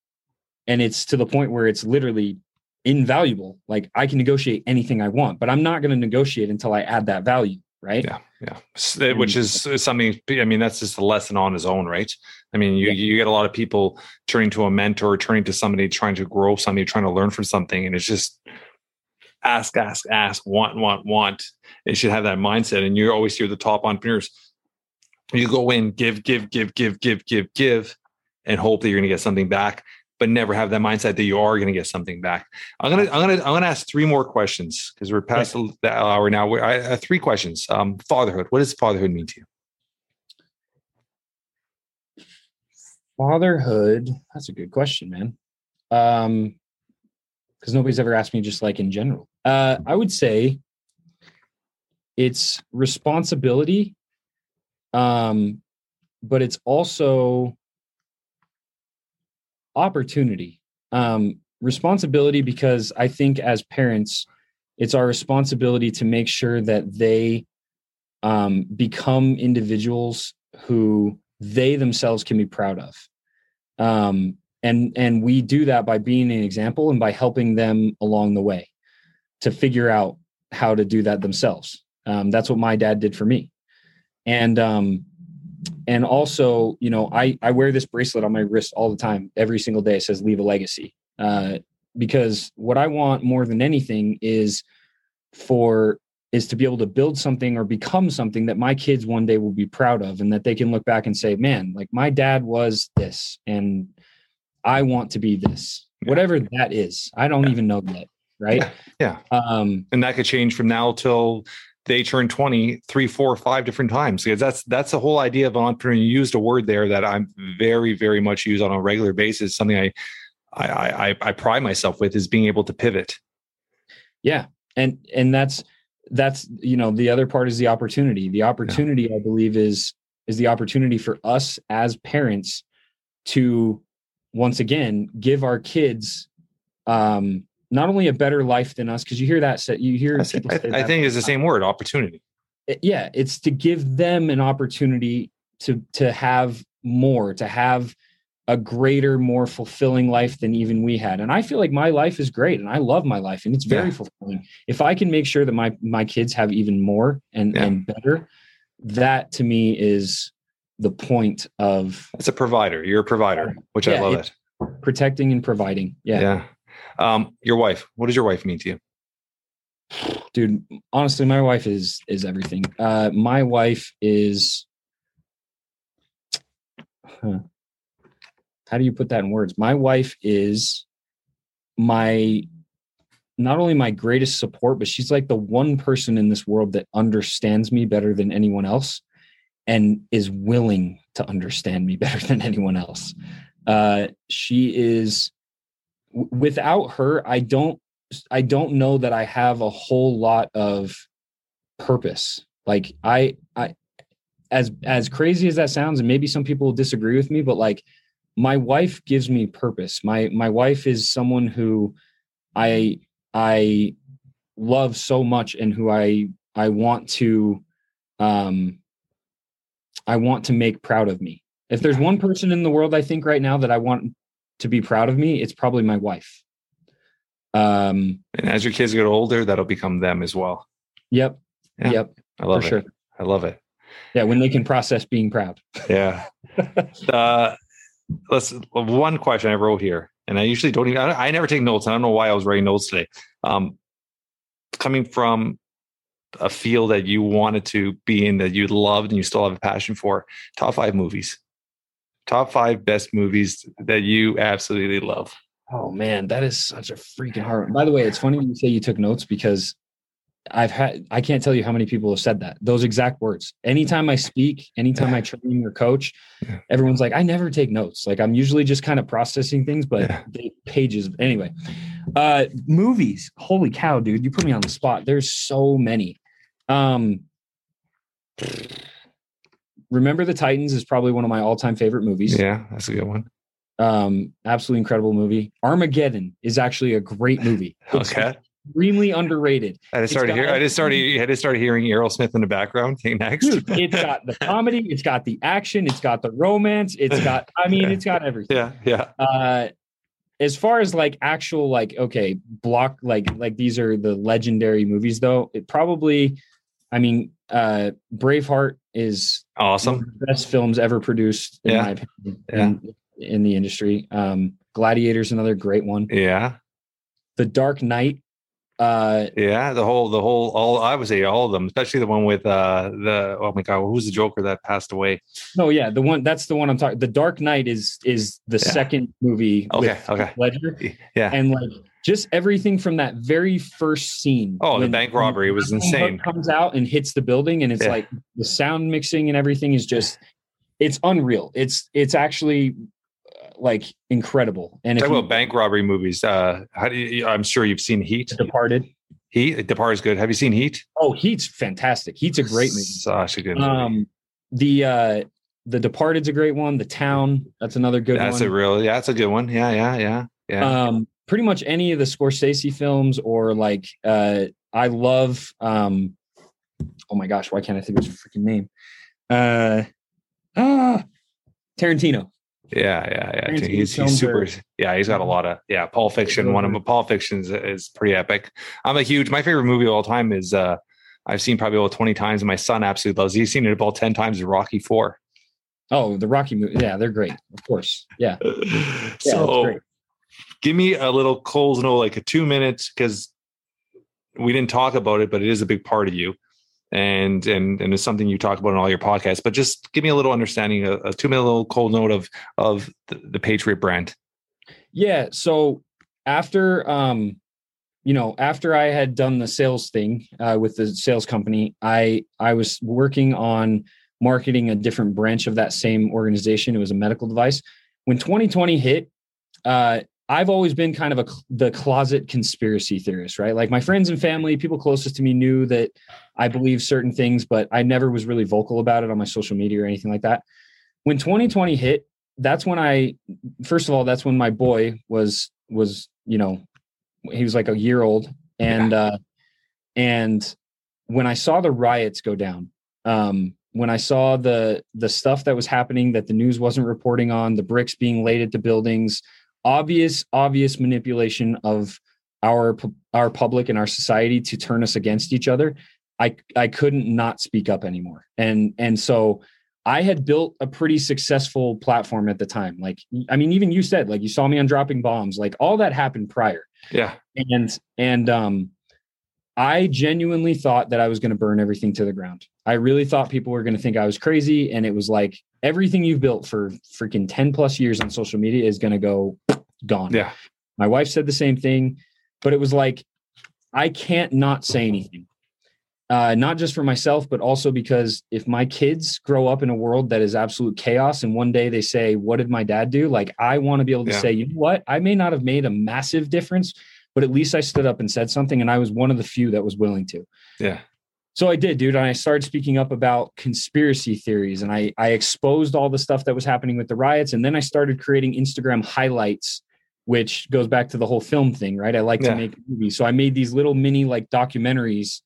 and it's to the point where it's literally invaluable. Like I can negotiate anything I want, but I'm not going to negotiate until I add that value, right? Yeah, yeah. Eh, which is uh something. I mean, that's just a lesson on his own, right? I mean, you yeah. you get a lot of people turning to a mentor, turning to somebody trying to grow something, trying to learn from something, and it's just ask, ask, ask, want, want, want. They should have that mindset. And you always hear the top entrepreneurs. You go in, give, give, give, give, give, give, give, and hope that you're going to get something back, but never have that mindset that you are going to get something back. I'm gonna, I'm gonna, I'm gonna ask three more questions because we're past the, the hour now. I have three questions. Um, fatherhood. What does fatherhood mean to you? Fatherhood. That's a good question, man. Um, because nobody's ever asked me just like in general. Uh, I would say it's responsibility, um, but it's also opportunity. Um, responsibility because I think as parents, it's our responsibility to make sure that they um, become individuals who they themselves can be proud of. Um, and and we do that by being an example and by helping them along the way to figure out how to do that themselves. Um, that's what my dad did for me. And um, and also, you know, I I wear this bracelet on my wrist all the time, every single day. It says "Leave a legacy," uh, because what I want more than anything is for is to be able to build something or become something that my kids one day will be proud of, and that they can look back and say, "Man, like my dad was this, and I want to be this." Whatever that is, I don't yeah. even know yet right? Yeah. yeah. Um, and that could change from now till they turn 20 three four five different times. Because that's that's the whole idea of an entrepreneur. You used a word there that i'm very very much use on a regular basis. Something i i i, I pride myself with is being able to pivot. Yeah and and that's that's you know the other part is the opportunity. The opportunity yeah. i believe is is the opportunity for us as parents to once again give our kids um not only a better life than us, because you hear that set, you hear. I, say, I, I think it's the same word, opportunity. It, yeah, it's to give them an opportunity to to have more, to have a greater, more fulfilling life than even we had. And I feel like my life is great, and I love my life, and it's very yeah. fulfilling. If I can make sure that my my kids have even more and yeah. and better, that to me is the point of. It's a provider. You're a provider, which yeah, I love it. Protecting and providing. Yeah. Yeah. Um, your wife, what does your wife mean to you? Dude, honestly, my wife is is everything. Uh, my wife is. Huh. How do you put that in words? My wife is my not only my greatest support, but she's like the one person in this world that understands me better than anyone else and is willing to understand me better than anyone else. Uh, she is without her, I don't I don't know that I have a whole lot of purpose. Like I I as as crazy as that sounds, and maybe some people will disagree with me, but like my wife gives me purpose. My my wife is someone who I I love so much and who I I want to um I want to make proud of me. If there's one person in the world I think right now that I want to be proud of me, it's probably my wife. Um, and as your kids get older, that'll become them as well. Yep. Yeah, yep. I love it. Sure. I love it. Yeah, when they can process being proud. yeah. Uh, let's one question I wrote here, and I usually don't even. I, I, never take notes. I don't know why I was writing notes today. Um, coming from a field that you wanted to be in, that you loved, and you still have a passion for. Top five movies top five best movies that you absolutely love. Oh man, that is such a freaking hard. One. By the way, it's funny you say you took notes because I've had I can't tell you how many people have said that those exact words. Anytime I speak, anytime I train or coach, everyone's like, I never take notes. Like I'm usually just kind of processing things, but yeah. pages anyway. Uh, movies, holy cow, dude! You put me on the spot. There's so many. Um, Remember the Titans is probably one of my all-time favorite movies. Yeah, that's a good one. Um, absolutely incredible movie. Armageddon is actually a great movie. okay. Extremely underrated. I just started hearing. I just started. I just started hearing Aerosmith in the background. Next. Dude, it's got the comedy. It's got the action. It's got the romance. It's got. I mean, it's got everything. Yeah, yeah. Uh, as far as like actual like okay block like like these are the legendary movies though it probably i mean uh braveheart is Awesome. best films ever produced in Yeah. my opinion Yeah. in, in the industry um gladiator's another great one Yeah. the dark knight uh Yeah. The whole, the whole, all, I would say all of them, especially the one with, uh, the, oh my God, who's the Joker that passed away? no yeah the one that's the one i'm talking the dark knight is is the Yeah. second movie Okay, with okay. Ledger Yeah. and like just everything from that very first scene. Oh, the bank robbery was insane. Comes out and hits the building, and it's Yeah. like the sound mixing and everything is just it's unreal. It's it's actually like incredible. And if Talk you about bank robbery movies. Uh, how do you, I'm sure you've seen Heat. Departed, Heat, Departed is good. Have you seen Heat? oh, Heat's fantastic. Heat's a great movie. Such a good movie. Um, the uh, the Departed's a great one. The Town, that's another good that's one. a real, yeah, that's a good one. Yeah, yeah, yeah, yeah. um pretty much any of the scorsese films or like uh i love um oh my gosh why can't i think of his freaking name uh ah tarantino yeah, yeah, yeah. He's, he's super. Yeah, he's got a lot of. Yeah, Pulp Fiction. One of them. Pulp Fiction is, pretty epic. I'm a huge. My favorite movie of all time is. uh I've seen probably about 20 times, and my son absolutely loves. it. He's seen it about 10 times. Rocky Four. oh the rocky movie yeah they're great of course yeah yeah so give me a little Coles no like a two minutes because we didn't talk about it, but it is a big part of you, and and and it's something you talk about in all your podcasts. But just give me a little understanding, a, a two minute little cold note of of the, the Patriot brand. yeah so after um you know after i had done the sales thing uh, with the sales company i i was working on marketing a different branch of that same organization it was a medical device when 2020 hit uh I've always been kind of a the closet conspiracy theorist, right? Like my friends and family, people closest to me knew that I believe certain things, but I never was really vocal about it on my social media or anything like that. When 2020 hit, that's when I first of all, that's when my boy was was, you know, he was like a year old and uh and when I saw the riots go down, um when I saw the the stuff that was happening that the news wasn't reporting on, the bricks being laid at the buildings, obvious obvious manipulation of our our public and our society to turn us against each other i i couldn't not speak up anymore. And and so i had built a pretty successful platform at the time. Like i mean even you said like you saw me on dropping bombs like all that happened prior. Yeah, and and um i genuinely thought that i was going to burn everything to the ground. I really thought people were going to think i was crazy and it was like everything you've built for freaking 10 plus years on social media is going to go gone yeah, my wife said the same thing but it was like i can't not say anything uh, not just for myself but also because if my kids grow up in a world that is absolute chaos and one day they say what did my dad do like i want to be able to Yeah. say you know what i may not have made a massive difference but at least i stood up and said something and i was one of the few that was willing to yeah. so I did, dude. And I started speaking up about conspiracy theories and I, I exposed all the stuff that was happening with the riots. And then I started creating Instagram highlights, which goes back to the whole film thing, right? I like Yeah. to make movies. So I made these little mini like documentaries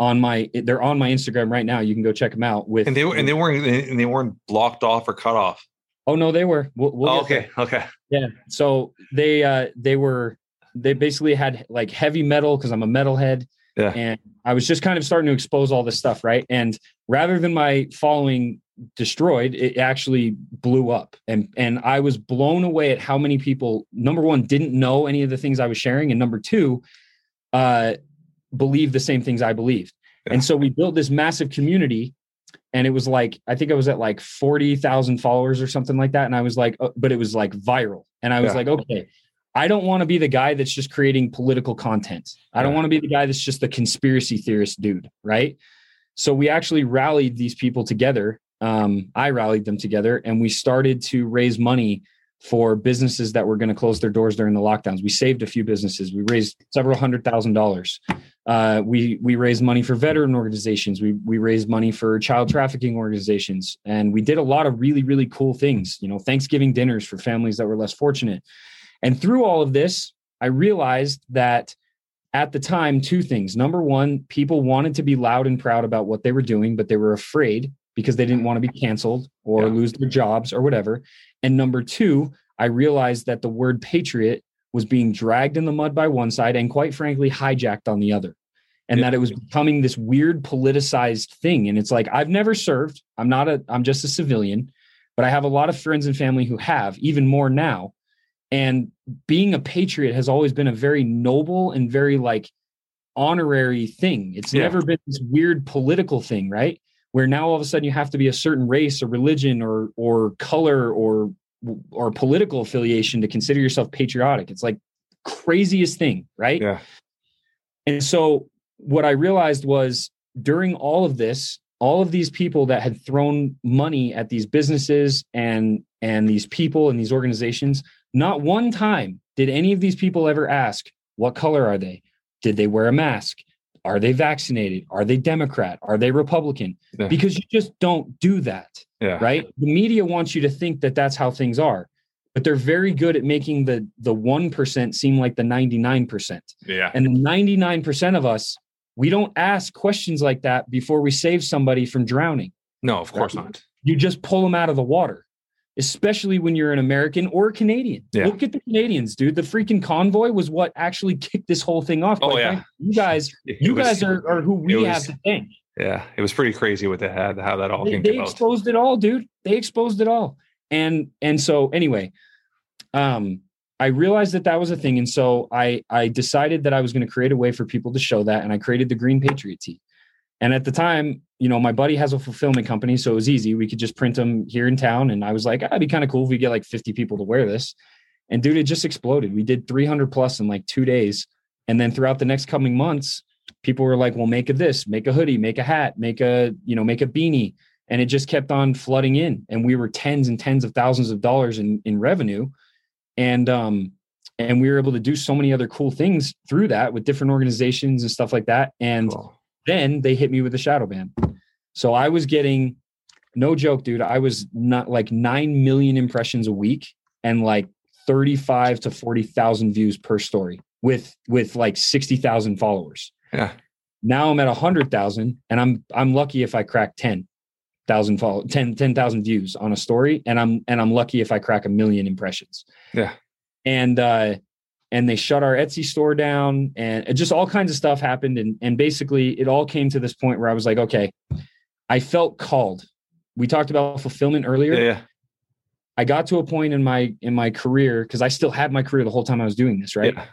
on my, they're on my Instagram right now. You can go check them out with, And they were and they weren't and they weren't blocked off or cut off. oh no, they were, we'll, we'll Oh, get there. okay, okay. Yeah. So they uh they were they basically had like heavy metal because I'm a metalhead. Yeah. And I was just kind of starting to expose all this stuff, right? And rather than my following destroyed, it actually blew up. And and I was blown away at how many people, number one, didn't know any of the things I was sharing, and number two, uh believed the same things I believed. Yeah. And so we built this massive community and it was like I think I was at like 40,000 followers or something like that and I was like uh, but it was like viral and I was Yeah. like okay I don't want to be the guy that's just creating political content. I don't want to be the guy that's just the conspiracy theorist dude, right? So we actually rallied these people together. Um, I rallied them together and we started to raise money for businesses that were going to close their doors during the lockdowns. We saved a few businesses. We raised several hundred thousand dollars. Uh, we we raised money for veteran organizations. We we raised money for child trafficking organizations, and we did a lot of really really cool things. You know, Thanksgiving dinners for families that were less fortunate. And through all of this, I realized that at the time, two things. Number one, people wanted to be loud and proud about what they were doing, but they were afraid because they didn't want to be canceled or Yeah. lose their jobs or whatever. And number two, I realized that the word patriot was being dragged in the mud by one side and quite frankly hijacked on the other and yeah. that it was becoming this weird politicized thing and it's like i've never served i'm not a i'm just a civilian but i have a lot of friends and family who have even more now and being a patriot has always been a very noble and very like honorary thing it's yeah. never been this weird political thing right where now all of a sudden you have to be a certain race or religion or or color or or political affiliation to consider yourself patriotic. It's like craziest thing, right? Yeah. And so what I realized was during all of this, all of these people that had thrown money at these businesses and and these people and these organizations, not one time did any of these people ever ask, what color are they? Did they wear a mask? Are they vaccinated? Are they Democrat? Are they Republican? Yeah. Because you just don't do that. Yeah. Right. The media wants you to think that that's how things are, but they're very good at making the the one percent seem like the ninety nine percent. Yeah. And the ninety nine percent of us, we don't ask questions like that before we save somebody from drowning. No, of course right? not. You just pull them out of the water especially when you're an American or a Canadian. Yeah. Look at the Canadians, dude. The freaking convoy was what actually kicked this whole thing off. Oh yeah, you guys, you was, guys are, are who we was, have to thank. Yeah, it was pretty crazy with that how that all they, came. They exposed it all, dude. They exposed it all, and and so anyway, um, I realized that that was a thing, and so I I decided that I was going to create a way for people to show that, and I created the Green Patriot Tee. And at the time, you know, my buddy has a fulfillment company, so it was easy. We could just print them here in town. And I was like, that'd be kind of cool if we get like 50 people to wear this. And dude, it just exploded. We did 300 plus in like two days. And then throughout the next coming months, people were like, well, make a this, make a hoodie, make a hat, make a, you know, make a beanie. And it just kept on flooding in. And we were tens and tens of thousands of dollars in, in revenue. And, um, and we were able to do so many other cool things through that with different organizations and stuff like that. And cool then they hit me with the shadow ban. So I was getting no joke, dude. I was not like 9 million impressions a week and like 35 to 40,000 views per story with with like 60,000 followers. Yeah. Now I'm at 100,000 and I'm I'm lucky if I crack 10,000 follow 10 10,000 views on a story and I'm and I'm lucky if I crack a million impressions. Yeah. And uh and they shut our Etsy store down and just all kinds of stuff happened. And, and basically it all came to this point where I was like, okay, I felt called. We talked about fulfillment earlier. Yeah. I got to a point in my in my career because I still had my career the whole time I was doing this, right? Yeah.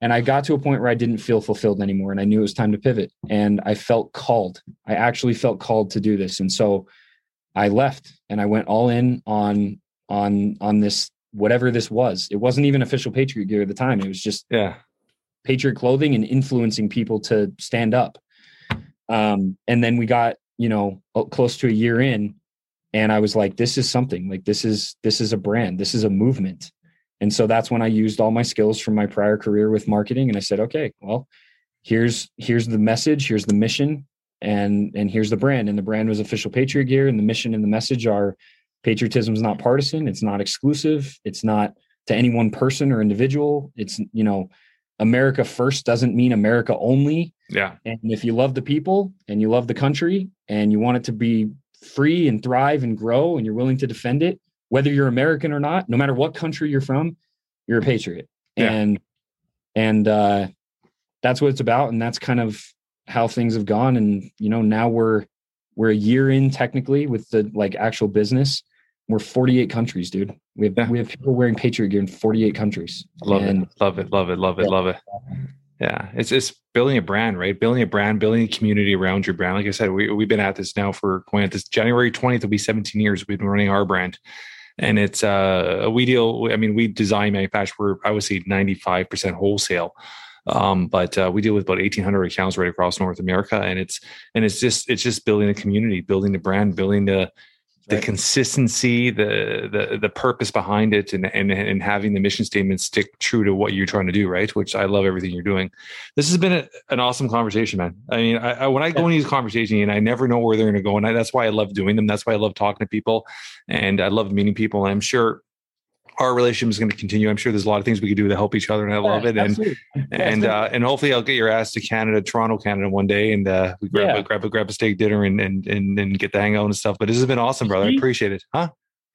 And I got to a point where I didn't feel fulfilled anymore and I knew it was time to pivot. And I felt called. I actually felt called to do this. And so I left and I went all in on on on this whatever this was. It wasn't even official Patriot gear at the time. It was just yeah, Patriot clothing and influencing people to stand up. Um, and then we got you know close to a year in, and I was like, this is something. Like this is this is a brand. This is a movement. And so that's when I used all my skills from my prior career with marketing, and I said, okay, well, here's here's the message, here's the mission, and and here's the brand. And the brand was official Patriot gear, and the mission and the message are patriotism is not partisan it's not exclusive it's not to any one person or individual it's you know america first doesn't mean america only. Yeah. And if you love the people and you love the country and you want it to be free and thrive and grow and you're willing to defend it whether you're american or not no matter what country you're from you're a patriot. Yeah. and and uh that's what it's about and that's kind of how things have gone. And you know now we're we're a year in technically with the like actual business we're 48 countries, dude. We have yeah. we have people wearing Patriot gear in 48 countries. Love and, it, love it, love it, love it, yeah. love it. Yeah, it's it's building a brand, right? Building a brand, building a community around your brand. Like I said, we we've been at this now for going at this January 20th will be 17 years. We've been running our brand, and it's uh we deal. I mean, we design, manufacture. We're I would say 95 percent wholesale. Um, but uh, we deal with about 1800 accounts right across North America, and it's and it's just it's just building a community, building the brand, building the the right. consistency, the the the purpose behind it, and, and and having the mission statement stick true to what you're trying to do, right? Which I love everything you're doing. This has been a, an awesome conversation, man. I mean, I, I, when I go into these conversations, and I never know where they're going to go, and I, that's why I love doing them. That's why I love talking to people, and I love meeting people. And I'm sure our relationship is going to continue. I'm sure there's a lot of things we could do to help each other, and I love it. And and uh, and hopefully, I'll get your ass to Canada, Toronto, Canada, one day, and uh, we grab yeah. a, grab a grab a steak dinner and and and and get the hangout and stuff. But this has been awesome, brother. I appreciate it. Huh?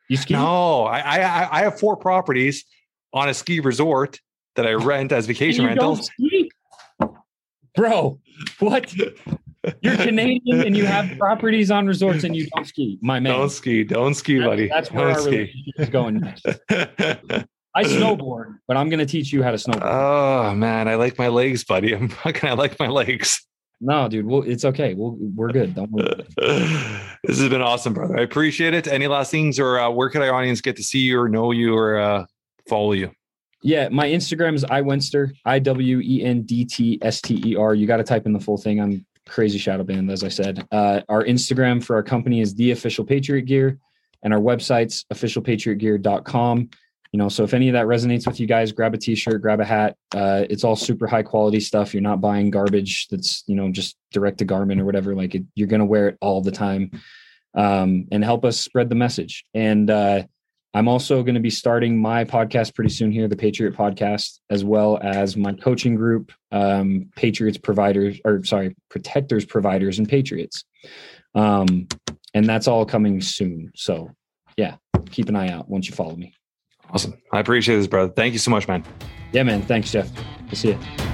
You ski? No, I I I have four properties on a ski resort that I rent as vacation rentals. ski? Bro, what? You're Canadian and you have properties on resorts and you don't ski, my man. Don't ski, don't ski, That- buddy. That's where don't our ski. relationship is going next. I snowboard, but I'm going to teach you how to snowboard. oh man, I like my legs, buddy. I'm fucking. I like my legs. no, dude, well, it's okay. We'll, we're good. Don't worry. this has been awesome, brother. I appreciate it. Any last things, or uh, where could our audience get to see you, or know you, or uh, follow you? Yeah, my Instagram is iwendtster, I W E N D T S T E R. You got to type in the full thing. I'm crazy shadow banned, as I said. Uh, our Instagram for our company is the official Patriot Gear, and our website's officialpatriotgear.com. You know, so if any of that resonates with you guys, grab a t-shirt, grab a hat. Uh, it's all super high quality stuff. You're not buying garbage that's you know just direct to garment or whatever. Like it, you're gonna wear it all the time, um, and help us spread the message. And uh, I'm also going to be starting my podcast pretty soon here, the Patriot Podcast, as well as my coaching group, um, Patriots Providers, or sorry, Protectors Providers and Patriots. Um, and that's all coming soon. So, yeah, keep an eye out once you follow me. Awesome. I appreciate this, brother. Thank you so much, man. Yeah, man. Thanks, Jeff. I see you.